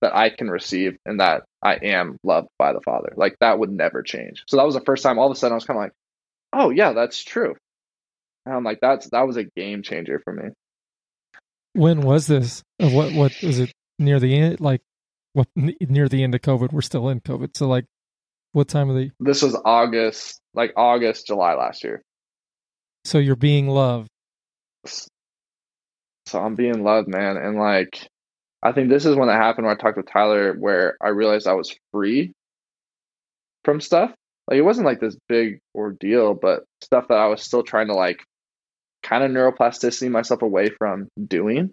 that I can receive and that I am loved by the Father. Like that would never change. So that was the first time all of a sudden I was kind of like, oh yeah, that's true. And I'm like, that's that was a game changer for me. When was this? What what was it near the end? Like what near the end of COVID? We're still in COVID. So like, What time of the? This was August, like August, July last year. So you're being loved. So I'm being loved, man. And like, I think this is when it happened where I talked with Tyler, where I realized I was free from stuff. Like, it wasn't like this big ordeal, but stuff that I was still trying to like kind of neuroplasticity myself away from doing.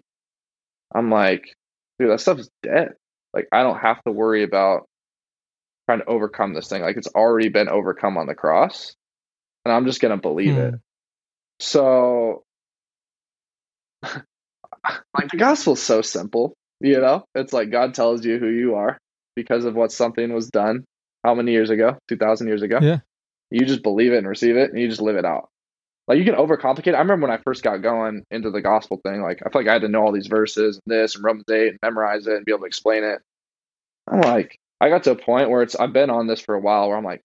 I'm like, dude, that stuff's dead. Like, I don't have to worry about trying to overcome this thing. Like, it's already been overcome on the cross, and I'm just gonna believe it. Hmm. So, (laughs) like, the gospel's so simple. You know, it's like God tells you who you are because of what something was done how many years ago? 2,000 years ago? Yeah. You just believe it and receive it and you just live it out. Like you can overcomplicate. it. I remember when I first got going into the gospel thing, like I feel like I had to know all these verses and this and Romans 8 and memorize it and be able to explain it. I'm like, I got to a point where it's, I've been on this for a while where I'm like,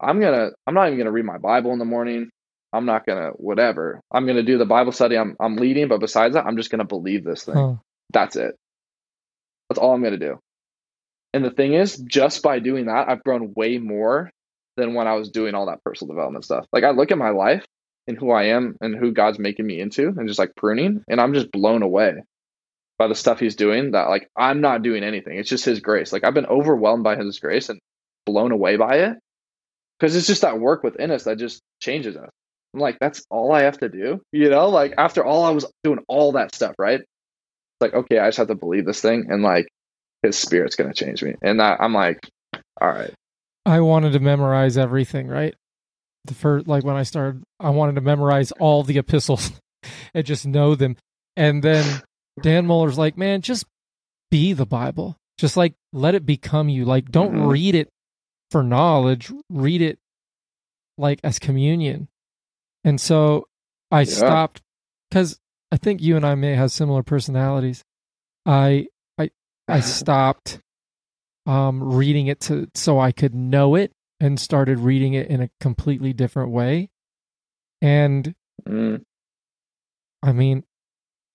I'm going to, I'm not even going to read my Bible in the morning. I'm not going to, whatever. I'm going to do the Bible study I'm, I'm leading, but besides that, I'm just going to believe this thing. Huh. That's it. That's all I'm going to do. And the thing is, just by doing that, I've grown way more than when I was doing all that personal development stuff. Like I look at my life and who I am and who God's making me into and just like pruning, and I'm just blown away by the stuff he's doing that like I'm not doing anything. It's just his grace. Like I've been overwhelmed by his grace and blown away by it. Because it's just that work within us that just changes us. I'm like, that's all I have to do. You know, like after all I was doing all that stuff, right? It's like, okay, I just have to believe this thing and like his spirit's gonna change me. And that, I'm like, all right. I wanted to memorize everything, right? The first, like when I started, I wanted to memorize all the epistles (laughs) and just know them. And then Dan Mohler's like, man, just be the Bible. Just like let it become you. Like, don't Mhm. read it for knowledge, read it like as communion. And so I Yeah. stopped because I think you and I may have similar personalities. I I I (laughs) stopped um reading it to so I could know it and started reading it in a completely different way. And Mm, I mean,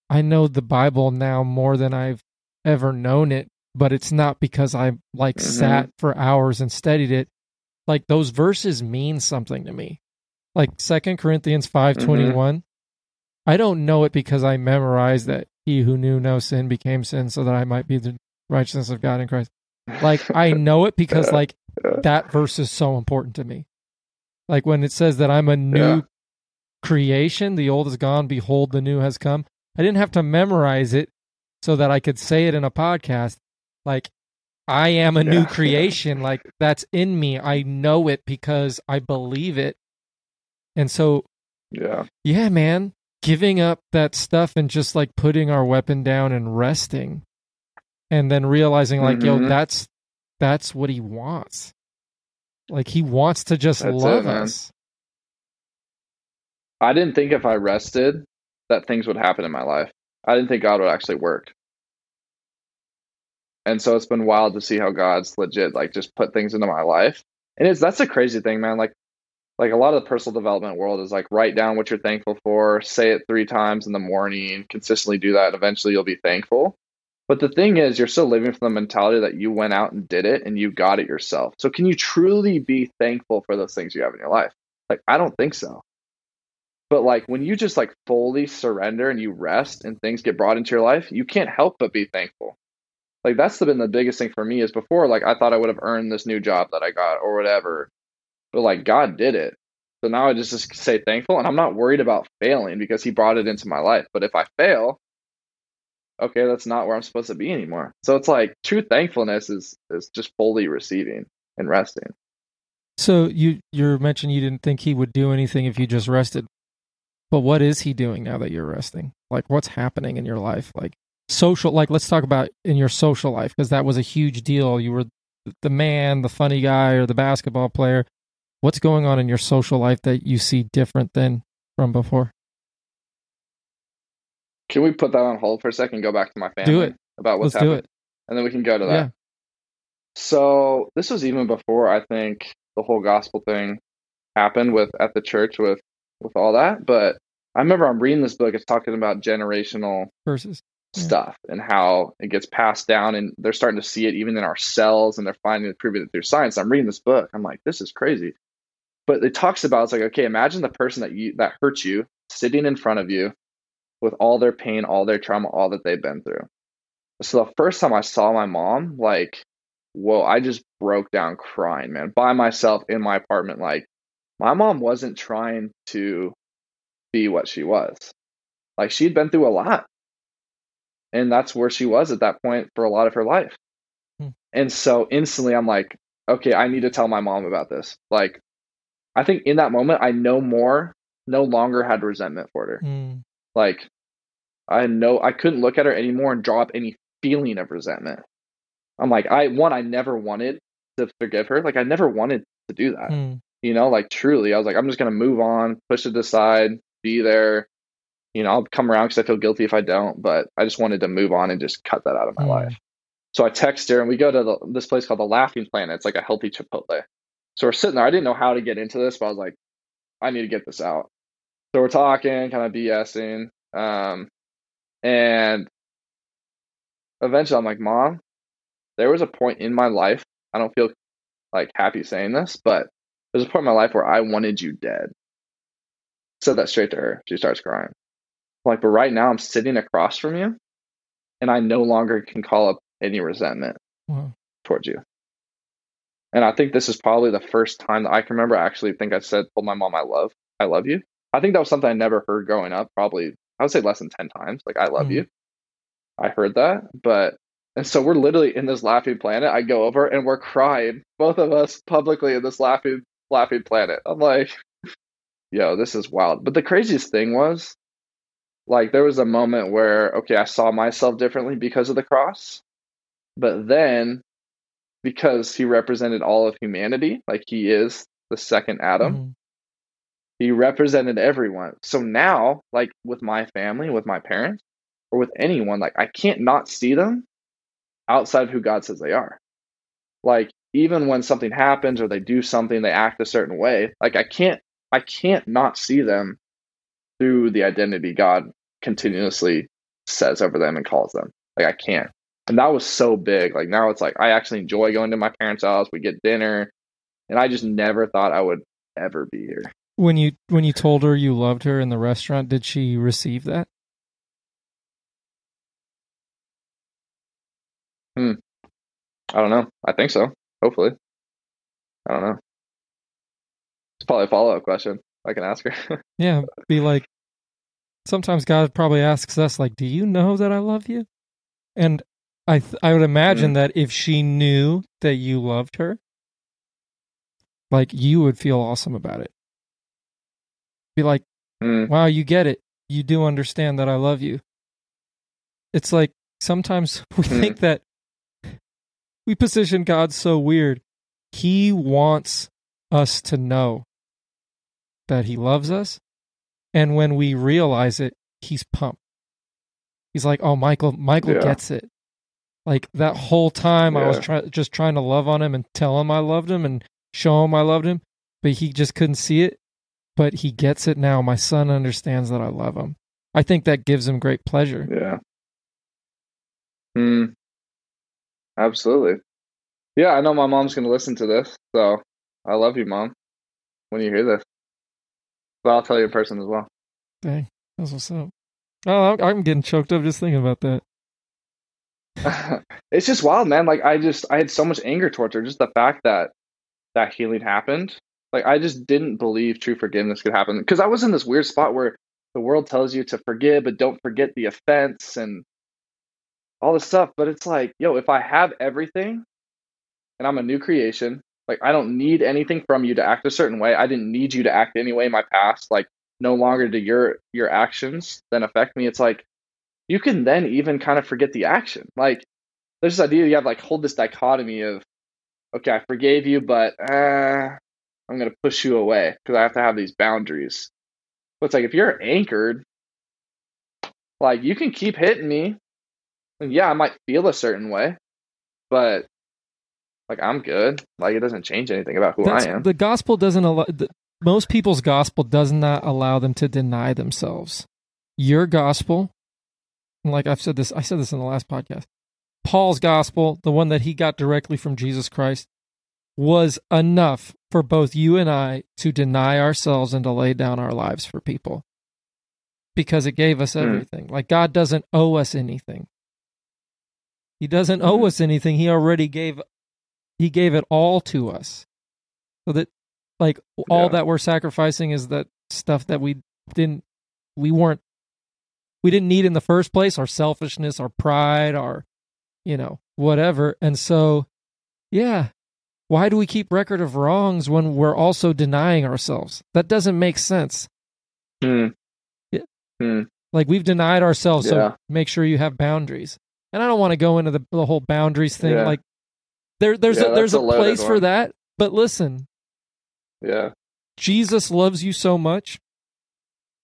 I know the Bible now more than I've ever known it, but it's not because I like Mhm. sat for hours and studied it. Like those verses mean something to me. Like Second Corinthians 5:21. Mm-hmm. I don't know it because I memorized that he who knew no sin became sin so that I might be the righteousness of God in Christ. Like I (laughs) know it because like that verse is so important to me. Like when it says that I'm a new Yeah. creation, the old is gone, behold the new has come. I didn't have to memorize it so that I could say it in a podcast. Like I am a new Yeah. (laughs) creation, like that's in me. I know it because I believe it. And so yeah. yeah, man, giving up that stuff and just like putting our weapon down and resting. And then realizing like, yo, Mhm. that's that's what he wants. Like he wants to just That's love man. us. I didn't think if I rested that things would happen in my life. I didn't think God would actually work. And so it's been wild to see how God's legit like just put things into my life. And it's that's a crazy thing, man. Like like a lot of the personal development world is like write down what you're thankful for, say it three times in the morning, consistently do that, and eventually you'll be thankful. But the thing is, you're still living from the mentality that you went out and did it and you got it yourself. So can you truly be thankful for those things you have in your life? Like I don't think so. But like when you just like fully surrender and you rest and things get brought into your life, you can't help but be thankful. Like that's been the biggest thing for me is before like I thought I would have earned this new job that I got or whatever. But like God did it. So now I just, just say thankful and I'm not worried about failing because he brought it into my life. But if I fail, okay, that's not where I'm supposed to be anymore. So it's like true thankfulness is is just fully receiving and resting. So you you mentioned you didn't think he would do anything if you just rested. But what is he doing now that you're resting? Like what's happening in your life? Like social like let's talk about in your social life because that was a huge deal. You were the man, the funny guy or the basketball player. What's going on in your social life that you see different than from before? Can we put that on hold for a second and go back to my family Do it. about what's Let's it. And then we can go to that. Yeah. So this was even before I think the whole gospel thing happened with at the church with with all that. But I remember I'm reading this book. It's talking about generational Versus Yeah. stuff and how it gets passed down and they're starting to see it even in our cells and they're finding it proving it through science. I'm reading this book. I'm like, this is crazy. But it talks about it's like, okay, imagine the person that you that hurt you sitting in front of you with all their pain, all their trauma, all that they've been through. So the first time I saw my mom, like, whoa, I just broke down crying, man, by myself in my apartment. Like, my mom wasn't trying to be what she was. Like, she'd been through a lot. And that's where she was at that point for a lot of her life. Hmm. And so instantly I'm like, okay, I need to tell my mom about this. Like, I think in that moment, I no more, no longer had resentment for her. Mm. Like, I know I couldn't look at her anymore and draw up any feeling of resentment. I'm like, I one, I never wanted to forgive her. Like, I never wanted to do that. Mm. You know, like truly, I was like, I'm just gonna move on, push it aside, be there. You know, I'll come around because I feel guilty if I don't, but I just wanted to move on and just cut that out of my Mm. life. So I text her and we go to the, this place called the Laughing Planet. It's like a healthy Chipotle. So we're sitting there. I didn't know how to get into this, but I was like, I need to get this out. So we're talking, kind of BSing. Um, and eventually I'm like, Mom, there was a point in my life. I don't feel like happy saying this, but there's a point in my life where I wanted you dead. Said that straight to her. She starts crying. I'm like, but right now I'm sitting across from you and I no longer can call up any resentment Wow. towards you. And I think this is probably the first time that I can remember I actually think I said told my mom I love I love you. I think that was something I never heard growing up, probably I would say less than ten times. Like I love Mhm. you. I heard that. But and so we're literally in this laughing planet. I go over and we're crying, both of us publicly in this laughing laughing planet. I'm like, (laughs) yo, this is wild. But the craziest thing was like there was a moment where okay, I saw myself differently because of the cross. But then because he represented all of humanity, like he is the second Adam, Mhm. he represented everyone. So now, like with my family, with my parents, or with anyone, like I can't not see them outside of who God says they are. Like even when something happens or they do something, they act a certain way, like I can't I can't not see them through the identity God continuously says over them and calls them. Like I can't. And that was so big. Like now it's like I actually enjoy going to my parents' house. We get dinner. And I just never thought I would ever be here. When you when you told her you loved her in the restaurant, did she receive that? Hmm. I don't know. I think so. Hopefully. I don't know. It's probably a follow up question I can ask her. (laughs) Yeah, be like sometimes God probably asks us like, "Do you know that I love you?" And I th- I would imagine that if she knew that you loved her, like you would feel awesome about it. Be like, Hmm. "Wow, you get it. You do understand that I love you." It's like sometimes (laughs) we Hmm. think that we position God so weird. He wants us to know that he loves us and when we realize it, he's pumped. He's like, "Oh, Michael, Michael Yeah. gets it." Like that whole time, I was Yeah. try- just trying to love on him and tell him I loved him and show him I loved him, but he just couldn't see it. But he gets it now. My son understands that I love him. I think that gives him great pleasure. Yeah. Hmm. Absolutely. Yeah, I know my mom's going to listen to this. So I love you, mom, when you hear this. But I'll tell you in person as well. Dang, that's what's up. Oh, I'm getting choked up just thinking about that. (laughs) it's just wild, man. Like I just I had so much anger towards her. Just the fact that that healing happened. Like I just didn't believe true forgiveness could happen because I was in this weird spot where the world tells you to forgive, but don't forget the offense and all this stuff. But it's like, yo, if I have everything and I'm a new creation, like I don't need anything from you to act a certain way. I didn't need you to act any way in my past. Like no longer do your your actions then affect me. It's like you can then even kind of forget the action. Like there's this idea you have like hold this dichotomy of okay, I forgave you, but uh, I'm gonna push you away because I have to have these boundaries. But it's like if you're anchored, like you can keep hitting me, and yeah, I might feel a certain way, but like I'm good. Like it doesn't change anything about who That's- I am. The gospel doesn't allow. The, most people's gospel does not allow them to deny themselves. Your gospel, and like I've said this, I said this in the last podcast. Paul's gospel, the one that he got directly from Jesus Christ, was enough for both you and I to deny ourselves and to lay down our lives for people because it gave us Mm. everything. Like God doesn't owe us anything. He doesn't owe Mhm. us anything. He already gave he gave it all to us. So that like all Yeah. that we're sacrificing is that stuff that we didn't we weren't we didn't need in the first place, our selfishness, our pride, our you know, whatever. And so yeah, why do we keep record of wrongs when we're also denying ourselves? That doesn't make sense. Hmm. Yeah. Hmm. Like we've denied ourselves, Yeah. so make sure you have boundaries. And I don't want to go into the, the whole boundaries thing. Yeah. Like there, there's a, there's a a place for that. But listen, Yeah. Jesus loves you so much,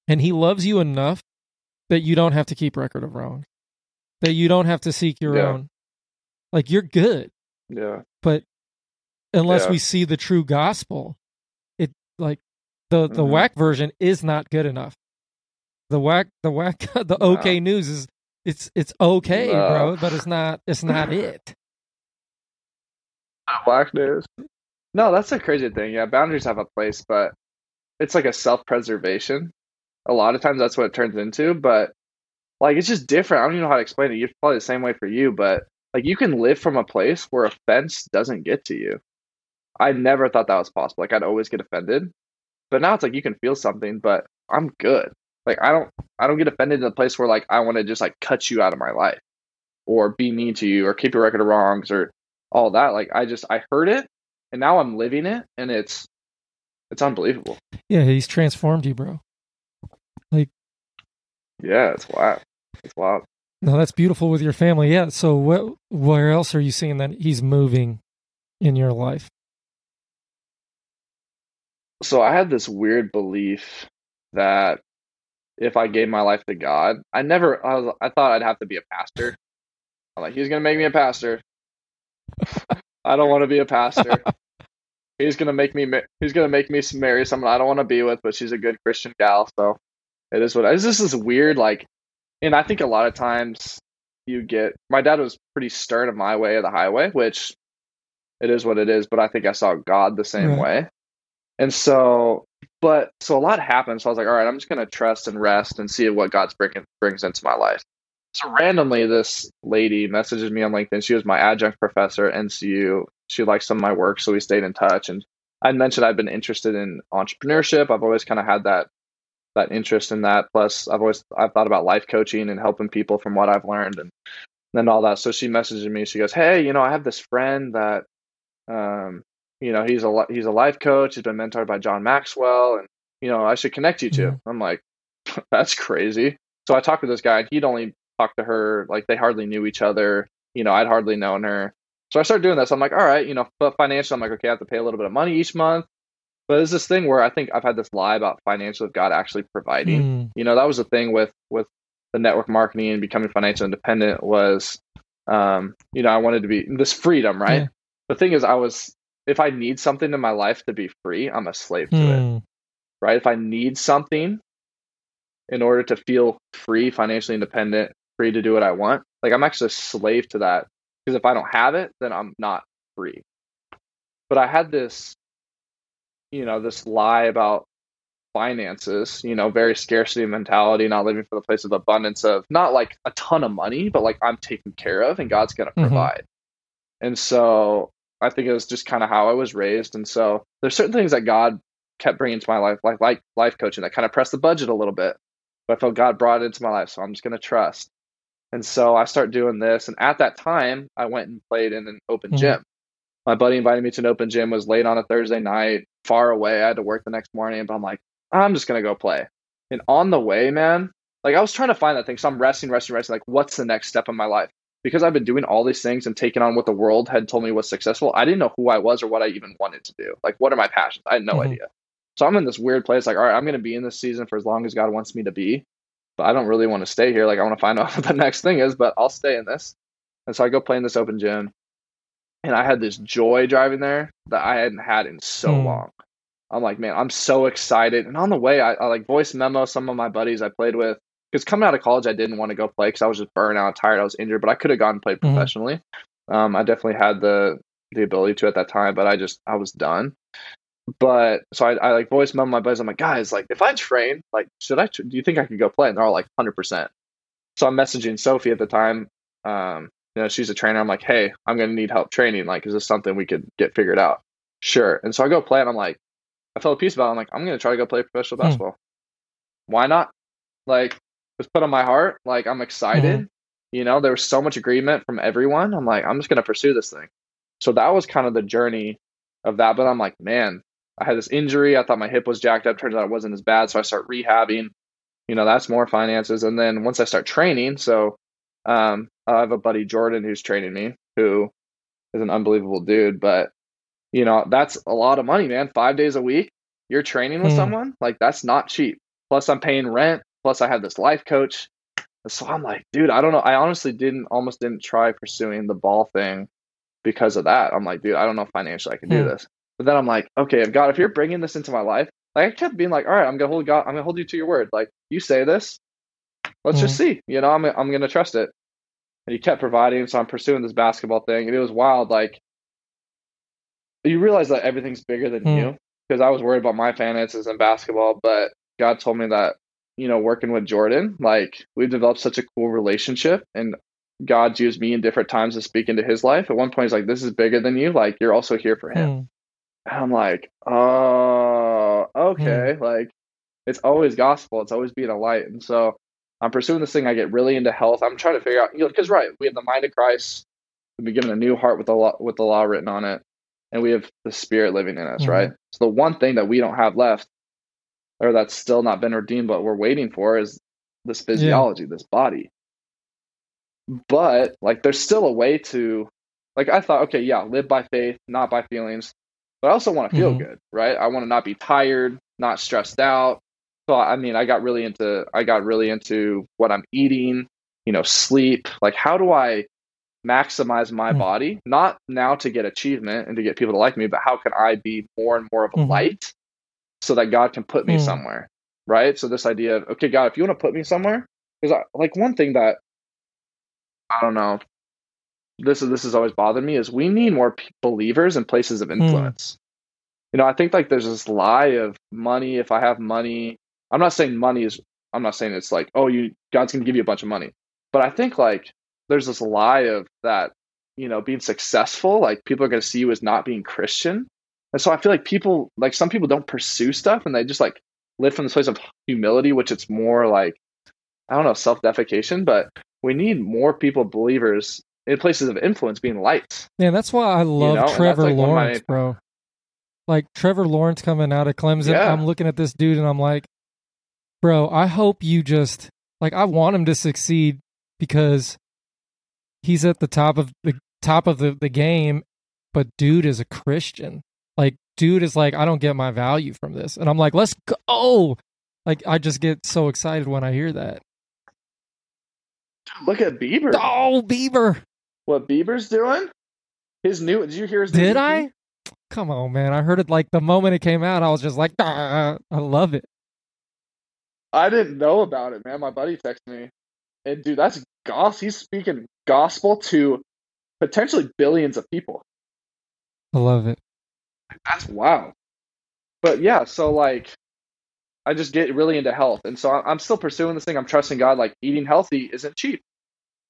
and He loves you enough that you don't have to keep record of wrong, that you don't have to seek your Yeah. own. Like you're good, Yeah. but unless Yeah. we see the true gospel, it like the the Mhm. whack version is not good enough. The whack the whack (laughs) the okay news is it's it's okay, No. bro, but it's not it's not (laughs) it. Black news. No, that's a crazy thing. Yeah, boundaries have a place, but it's like a self preservation. A lot of times that's what it turns into, but like it's just different. I don't even know how to explain it. You're probably the same way for you, but like you can live from a place where offense doesn't get to you. I never thought that was possible. Like I'd always get offended. But now it's like you can feel something, but I'm good. Like I don't I don't get offended in a place where like I want to just like cut you out of my life or be mean to you or keep a record of wrongs or all that. Like I just I heard it and now I'm living it and it's it's unbelievable. Yeah, he's transformed you, bro. Yeah, it's wild. It's wild. No, that's beautiful with your family. Yeah. So what where else are you seeing that he's moving in your life? So I had this weird belief that if I gave my life to God, I never I was I thought I'd have to be a pastor. I'm like, he's gonna make me a pastor. (laughs) I don't want to be a pastor. (laughs) he's gonna make me he's gonna make me marry someone I don't want to be with, but she's a good Christian gal, so it is what it is. This is weird, like, and I think a lot of times you get. My dad was pretty stern of my way of the highway, which it is what it is. But I think I saw God the same Right. way, and so, but so a lot happened. So I was like, all right, I'm just gonna trust and rest and see what God's bringing brings into my life. So randomly, this lady messages me on LinkedIn. She was my adjunct professor at NCU. She liked some of my work, so we stayed in touch. And I mentioned I've been interested in entrepreneurship. I've always kind of had that that interest in that. Plus, I've always I've thought about life coaching and helping people from what I've learned and then all that. So she messages me. She goes, "Hey, you know, I have this friend that, um, you know, he's a he's a life coach. He's been mentored by John Maxwell, and you know, I should connect you to." Mhm. I'm like, (laughs) "That's crazy." So I talked to this guy, and he'd only talked to her like they hardly knew each other. You know, I'd hardly known her. So I started doing this. I'm like, all right, you know, but financially, I'm like, okay, I have to pay a little bit of money each month. But it's this thing where I think I've had this lie about financial of God actually providing. Mm, You know, that was the thing with with the network marketing and becoming financially independent was, um, you know, I wanted to be this freedom, right? Yeah. The thing is, I was if I need something in my life to be free, I'm a slave to it mm, right? If I need something in order to feel free, financially independent, free to do what I want, like I'm actually a slave to that. Because if I don't have it, then I'm not free. But I had this, you know, this lie about finances, you know, very scarcity mentality, not living for the place of abundance of not like a ton of money, but like I'm taken care of and God's going to Mhm. provide. And so I think it was just kind of how I was raised. And so there's certain things that God kept bringing to my life, like like life coaching, that kind of pressed the budget a little bit. But I felt God brought it into my life, so I'm just going to trust. And so I start doing this. And at that time, I went and played in an open Mhm. gym. My buddy invited me to an open gym. Was late on a Thursday night, far away. I had to work the next morning, but I'm like, I'm just going to go play. And on the way, man, like I was trying to find that thing. So I'm resting, resting, resting. Like, what's the next step in my life? Because I've been doing all these things and taking on what the world had told me was successful. I didn't know who I was or what I even wanted to do. Like, what are my passions? I had no Mhm. idea. So I'm in this weird place. Like, all right, I'm going to be in this season for as long as God wants me to be. But I don't really want to stay here. Like, I want to find out (laughs) what the next thing is, but I'll stay in this. And so I go play in this open gym. And I had this joy driving there that I hadn't had in so Hmm. long. I'm like, man, I'm so excited. And on the way, I, I like voice memo some of my buddies I played with because coming out of college, I didn't want to go play because I was just burnt out, tired, I was injured. But I could have gone and played Mhm. professionally. Um, I definitely had the the ability to at that time, but I just I was done. But so I, I like voice memo my buddies. I'm like, guys, like if I train, like should I? Do you think I could go play? And they're all like, hundred percent. So I'm messaging Sophie at the time. Um, you know, she's a trainer. I'm like, hey, I'm gonna need help training. Like, is this something we could get figured out? Sure. And so I go play, and I'm like, I felt a piece about. It. I'm like, I'm gonna try to go play professional Hmm. basketball. Why not? Like, was put on my heart. Like, I'm excited. You know, there was so much agreement from everyone. I'm like, I'm just gonna pursue this thing. So that was kind of the journey of that. But I'm like, man, I had this injury. I thought my hip was jacked up. Turns out it wasn't as bad. So I start rehabbing. You know, that's more finances. And then once I start training, so um, I have a buddy Jordan who's training me, who is an unbelievable dude. But you know, that's a lot of money, man. Five days a week, you're training with Hmm. someone like that's not cheap. Plus, I'm paying rent. Plus, I have this life coach. So I'm like, dude, I don't know. I honestly didn't almost didn't try pursuing the ball thing because of that. I'm like, dude, I don't know financially I can do Hmm. this. But then I'm like, okay, if God, if you're bringing this into my life, like I kept being like, all right, I'm gonna hold God, I'm gonna hold you to your word. Like you say this, let's just see. You know, I'm I'm gonna trust it. And he kept providing, so I'm pursuing this basketball thing, and it was wild. Like you realize that everything's bigger than Hmm. you because I was worried about my finances and basketball, but God told me that you know working with Jordan, like we've developed such a cool relationship, and God's used me in different times to speak into his life. At one point, he's like, "This is bigger than you. Like you're also here for him." Hmm. And I'm like, oh, okay. Like, it's always gospel. It's always being a light. And so I'm pursuing this thing. I get really into health. I'm trying to figure out, you know, because right, we have the mind of Christ. We've been given a new heart with the law, with the law written on it, and we have the Spirit living in us. Mhm. Right. So the one thing that we don't have left, or that's still not been redeemed, but we're waiting for, is this physiology, this body. But like, there's still a way to, like, I thought, okay, yeah, live by faith, not by feelings but I also want to feel Mhm. good, right? I want to not be tired, not stressed out. So I mean, I got really into I got really into what I'm eating, you know, sleep. Like how do I maximize my Mhm. body? Not now to get achievement and to get people to like me, but how can I be more and more of a Mhm. light so that God can put me Mm. somewhere, right? So this idea of okay, God, if you want to put me somewhere, because like one thing that I don't know, this is this has always bothered me is we need more p- believers in places of influence. You know, I think like there's this lie of money. If I have money, I'm not saying money is. I'm not saying it's like oh, you God's gonna give you a bunch of money, but I think like there's this lie of that. You know, being successful, like people are gonna see you as not being Christian, and so I feel like people like some people don't pursue stuff and they just like live from this place of humility, which it's more like I don't know self defecation, but we need more people believers in places of influence being lights. Yeah, that's why I love know, Trevor like, of my- Lawrence, bro. Like Trevor Lawrence coming out of Clemson, Yeah. I'm looking at this dude and I'm like, bro, I hope you just like I want him to succeed because he's at the top of the top of the, the game, but dude is a Christian. Like dude is like, I don't get my value from this. And I'm like, let's go. Like I just get so excited when I hear that. Look at Bieber. Oh, Bieber. What Bieber's doing? His new. Did you hear his? Did? I? Come on, man. I heard it like the moment it came out, I was just like, "Ah, I love it. I didn't know about it, man. My buddy texted me, and dude, that's gospel. He's speaking gospel to potentially billions of people. I love it. That's wow. But yeah, so like, I just get really into health, and so I- I'm still pursuing this thing. I'm trusting God. Like eating healthy isn't cheap,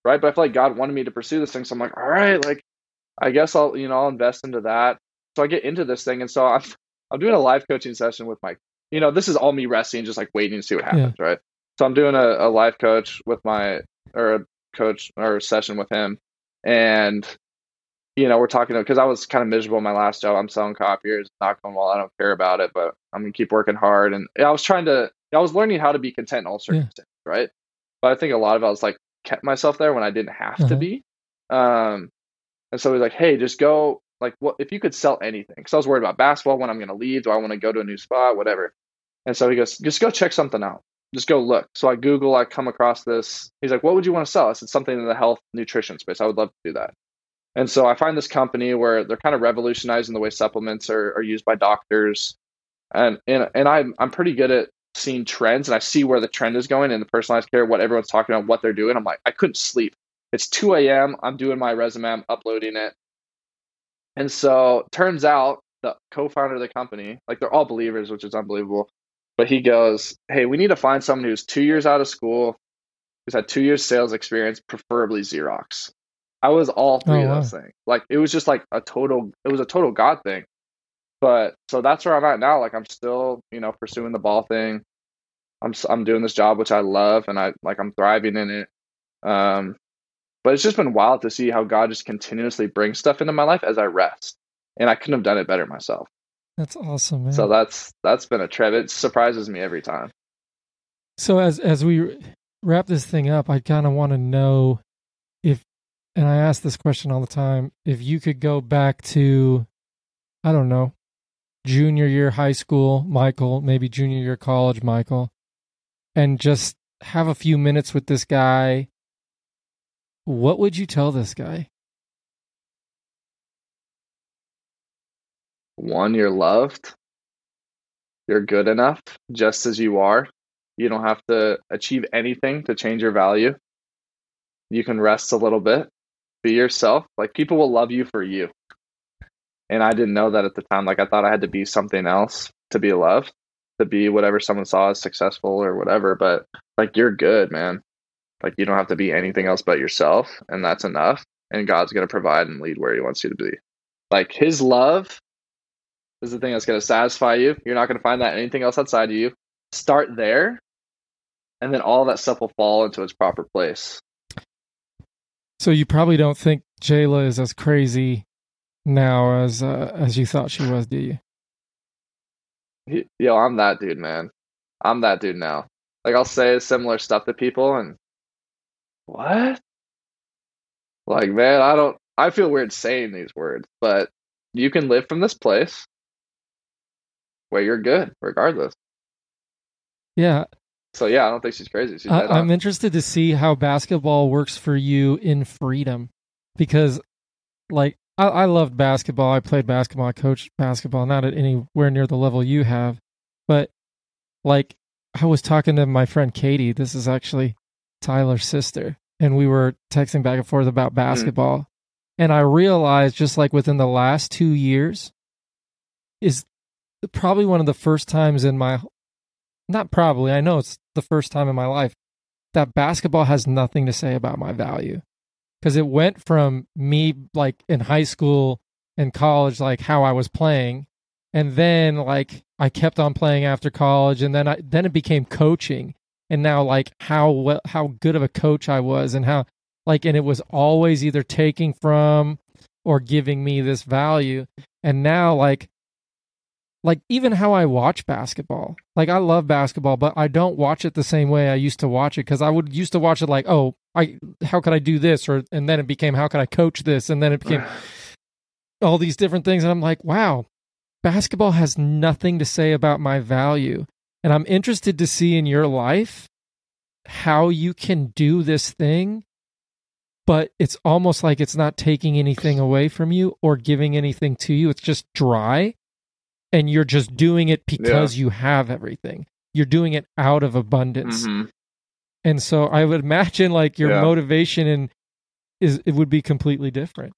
right? But I feel like God wanted me to pursue this thing, so I'm like, all right, like, I guess I'll you know I'll invest into that. So I get into this thing, and so I'm (laughs) I'm doing a live coaching session with my, you know, this is all me resting, just like waiting to see what happens, right? So I'm doing a, a live coach with my or a coach or a session with him, and you know, we're talking because I was kind of miserable in my last job. I'm selling copiers, not going well. I don't care about it, but I'm gonna keep working hard. And I was trying to, I was learning how to be content in all circumstances, right? But I think a lot of it I was like kept myself there when I didn't have to Uh-huh. be. Um, and so he's like, hey, just go. Like, what if you could sell anything? Because I was worried about basketball when I'm gonna leave. Do I want to go to a new spot? Whatever. And so he goes, just go check something out. Just go look. So I Google, I come across this. He's like, what would you want to sell? I said, something in the health nutrition space. I would love to do that. And so I find this company where they're kind of revolutionizing the way supplements are, are used by doctors. And and and I'm I'm pretty good at seeing trends and I see where the trend is going in the personalized care, what everyone's talking about, what they're doing. I'm like, I couldn't sleep. It's 2 a.m. I'm doing my resume, I'm uploading it. And so turns out the co-founder of the company, like they're all believers, which is unbelievable. But he goes, Hey, we need to find someone who's two years out of school, who's had two years sales experience, preferably Xerox. I was all three Oh, of wow. those things. Like it was just like a total it was a total God thing. But so that's where I'm at now. Like I'm still, you know, pursuing the ball thing. I'm I'm doing this job which I love and I like I'm thriving in it. Um but it's just been wild to see how God just continuously brings stuff into my life as I rest. And I couldn't have done it better myself. That's awesome, man. So that's that's been a trip. It surprises me every time. So as as we wrap this thing up, I kind of want to know if, and I ask this question all the time, if you could go back to, I don't know, junior year high school, Michael, maybe junior year college, Michael, and just have a few minutes with this guy. What would you tell this guy? One, you're loved. You're good enough just as you are. You don't have to achieve anything to change your value. You can rest a little bit, be yourself. Like people will love you for you. And I didn't know that at the time. Like I thought I had to be something else to be loved, to be whatever someone saw as successful or whatever. But like you're good, man. Like you don't have to be anything else but yourself, and that's enough. And God's gonna provide and lead where He wants you to be. Like His love is the thing that's going to satisfy you. You're not going to find that anything else outside of you. Start there, and then all that stuff will fall into its proper place. So you probably don't think Jayla is as crazy now as uh, as you thought she was, do you? Yo, I'm that dude, man. I'm that dude now. Like I'll say similar stuff to people, and what? Like, man, I don't. I feel weird saying these words, but you can live from this place where you're good, regardless. Yeah, So yeah, I don't think she's crazy. She's I, I'm interested to see how basketball works for you in freedom because, like, I, I loved basketball. I played basketball. I coached basketball, not at anywhere near the level you have. But, like, I was talking to my friend Katie. This is actually Tyler's sister. And we were texting back and forth about hmm. basketball. And I realized, just like within the last two years, is probably one of the first times in my not probably, I know it's the first time in my life that basketball has nothing to say about my value. Because it went from me like in high school and college, like how I was playing, and then like I kept on playing after college, and then I then it became coaching, and now like how well how good of a coach I was, and how like and it was always either taking from or giving me this value, and now like like even how I watch basketball. Like I love basketball, but I don't watch it the same way I used to watch it because I would used to watch it like, oh, I how could I do this, or and then it became how could I coach this, and then it became all these different things, and I'm like, wow, basketball has nothing to say about my value, and I'm interested to see in your life how you can do this thing. But it's almost like it's not taking anything away from you or giving anything to you. It's just dry and you're just doing it because you have everything. You're doing it out of abundance. Mhm. And so I would imagine like your Yeah. motivation and is it would be completely different.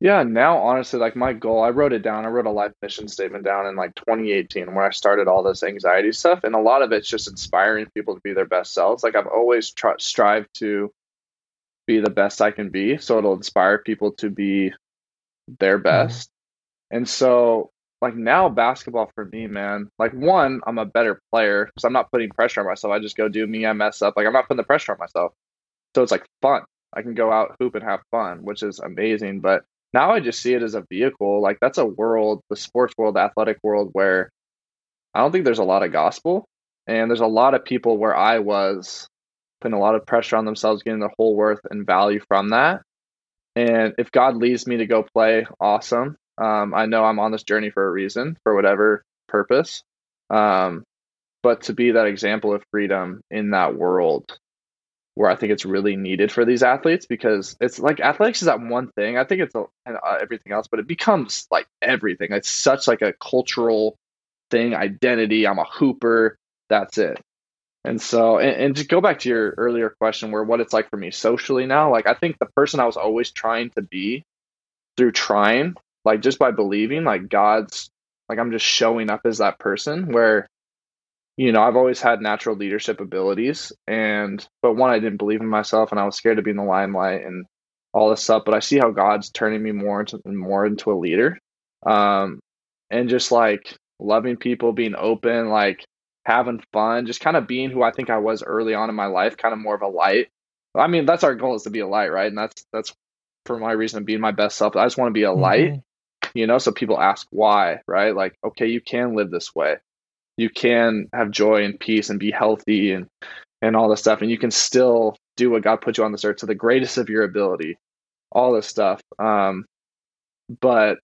Yeah, now honestly, like my goal, I wrote it down. I wrote a life mission statement down in like 2018 where I started all this anxiety stuff, and a lot of it's just inspiring people to be their best selves. Like I've always tr- strived to be the best I can be, so it'll inspire people to be their mm-hmm. best. And so, like now, basketball for me, man. Like one, I'm a better player because I'm not putting pressure on myself. I just go do me. I mess up. Like I'm not putting the pressure on myself. So it's like fun. I can go out hoop and have fun, which is amazing. But now I just see it as a vehicle. Like that's a world, the sports world, the athletic world, where I don't think there's a lot of gospel, and there's a lot of people where I was putting a lot of pressure on themselves, getting their whole worth and value from that. And if God leads me to go play, awesome. Um, I know I'm on this journey for a reason, for whatever purpose. Um, but to be that example of freedom in that world where I think it's really needed for these athletes because it's like athletics is that one thing. I think it's a, uh, everything else, but it becomes like everything. It's such like a cultural thing, identity. I'm a hooper. That's it. And so, and, and to go back to your earlier question, where what it's like for me socially now, like I think the person I was always trying to be through trying, like just by believing, like God's, like I'm just showing up as that person where, you know, I've always had natural leadership abilities. And, but one, I didn't believe in myself and I was scared to be in the limelight and all this stuff. But I see how God's turning me more into, more into a leader. Um, and just like loving people, being open, like having fun, just kind of being who I think I was early on in my life, kind of more of a light. I mean, that's our goal is to be a light, right? And that's that's for my reason of being my best self. I just want to be a mm-hmm. light, you know. So people ask why, right? Like, okay, you can live this way, you can have joy and peace and be healthy and and all this stuff, and you can still do what God put you on this earth to the greatest of your ability, all this stuff. Um, but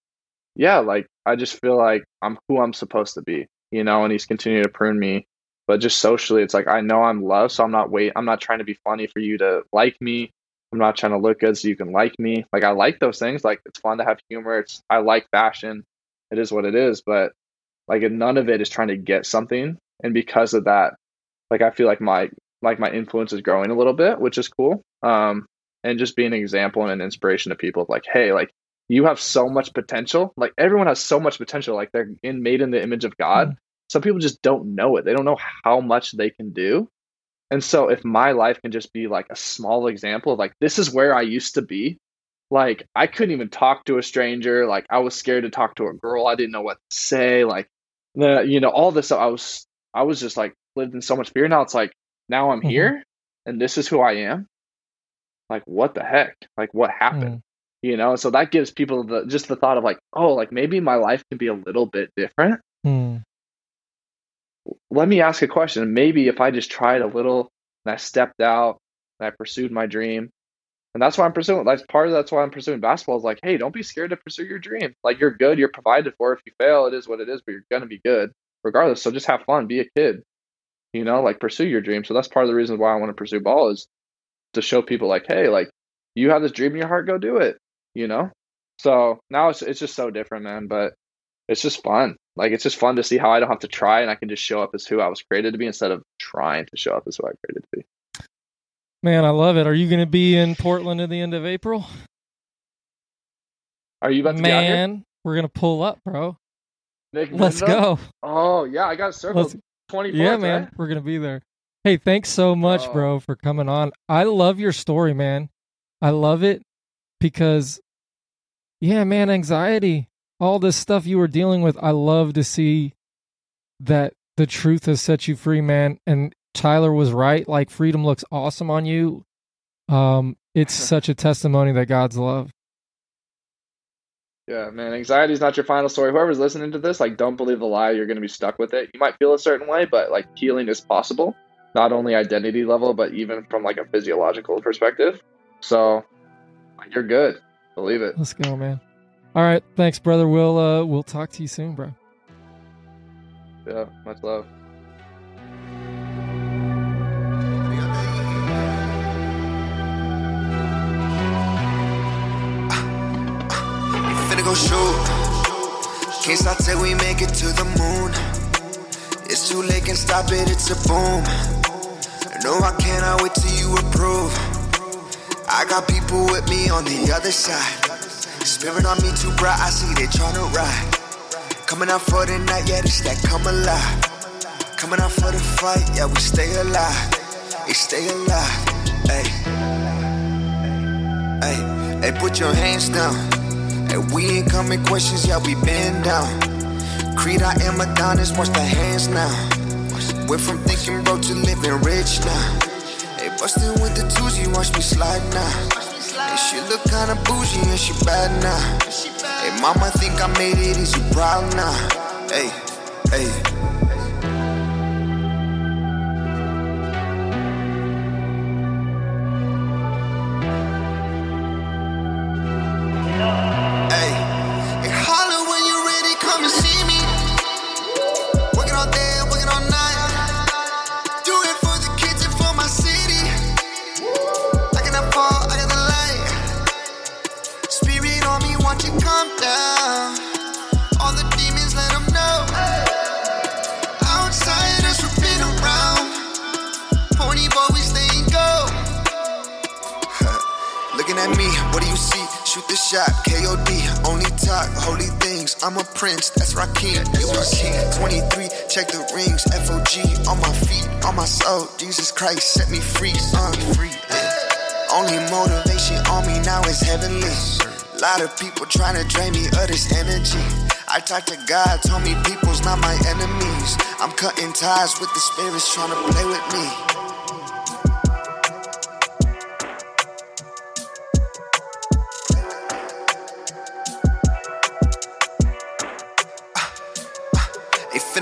yeah, like I just feel like I'm who I'm supposed to be, you know, and he's continuing to prune me. But just socially, it's like I know I'm loved, so I'm not wait. I'm not trying to be funny for you to like me. I'm not trying to look good so you can like me. Like I like those things. Like it's fun to have humor. It's I like fashion. It is what it is. But like none of it is trying to get something. And because of that, like I feel like my like my influence is growing a little bit, which is cool. Um, and just being an example and an inspiration to people of like, hey, like you have so much potential. Like everyone has so much potential. Like they're in made in the image of God. Mm. Some people just don't know it. They don't know how much they can do. And so if my life can just be like a small example of like this is where I used to be. Like I couldn't even talk to a stranger. Like I was scared to talk to a girl. I didn't know what to say. Like the you know all this. I was I was just like lived in so much fear. Now it's like now I'm mm-hmm. here and this is who I am. Like what the heck? Like what happened? Mm you know so that gives people the just the thought of like oh like maybe my life can be a little bit different hmm. let me ask a question maybe if i just tried a little and i stepped out and i pursued my dream and that's why i'm pursuing that's part of that's why i'm pursuing basketball is like hey don't be scared to pursue your dream like you're good you're provided for if you fail it is what it is but you're gonna be good regardless so just have fun be a kid you know like pursue your dream so that's part of the reason why i want to pursue ball is to show people like hey like you have this dream in your heart go do it you know? So now it's it's just so different, man. But it's just fun. Like it's just fun to see how I don't have to try and I can just show up as who I was created to be instead of trying to show up as who I created to be. Man, I love it. Are you going to be in Portland at the end of April? Are you about to Man, we're going to pull up, bro. Nick Let's go. Oh, yeah, I got circled. 20 Yeah, man. Right? We're going to be there. Hey, thanks so much, oh. bro, for coming on. I love your story, man. I love it because yeah, man, anxiety, all this stuff you were dealing with. I love to see that the truth has set you free, man. And Tyler was right. Like freedom looks awesome on you. Um, it's (laughs) such a testimony that God's love. Yeah, man. Anxiety is not your final story. Whoever's listening to this, like, don't believe the lie. You're going to be stuck with it. You might feel a certain way, but like healing is possible. Not only identity level, but even from like a physiological perspective. So, you're good. Believe it. Let's go, man. All right, thanks, brother. We'll uh, we'll talk to you soon, bro. Yeah, much love. Go shoot. Can't stop till we make it to the moon. It's too late, can stop it, it's a boom. No, I cannot wait till you approve. I got people with me on the other side. Spirit on me too bright, I see they tryna ride. Coming out for the night, yeah, this that come alive. Coming out for the fight, yeah, we stay alive. We stay alive. Hey, hey, hey, put your hands down. Hey, we ain't coming questions, yeah, we been down. Creed, I am Adonis, watch the hands now. Went from thinking broke to living rich now. They bustin' with the twos, you watch me slide now. And she look kinda bougie and she bad now. Hey, mama think I made it, is you proud now? Hey, hey. Shot, KOD, only talk holy things. I'm a prince, that's Rakim, you are king. 23, check the rings, FOG on my feet, on my soul. Jesus Christ set me free, uh, free. Only motivation on me now is heavenly. Lot of people trying to drain me of this energy. I talked to God, told me people's not my enemies. I'm cutting ties with the spirits trying to play with me.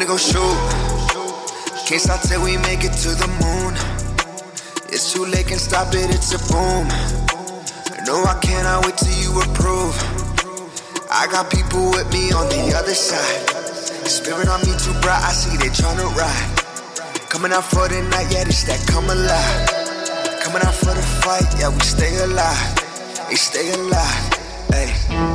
Finna go shoot. Can't stop till we make it to the moon. It's too late, can stop it, it's a boom. No, I cannot wait till you approve. I got people with me on the other side. Spirit on me too bright, I see they tryna ride. Coming out for the night, yeah, this that come alive. Coming out for the fight, yeah, we stay alive. They stay alive. Hey.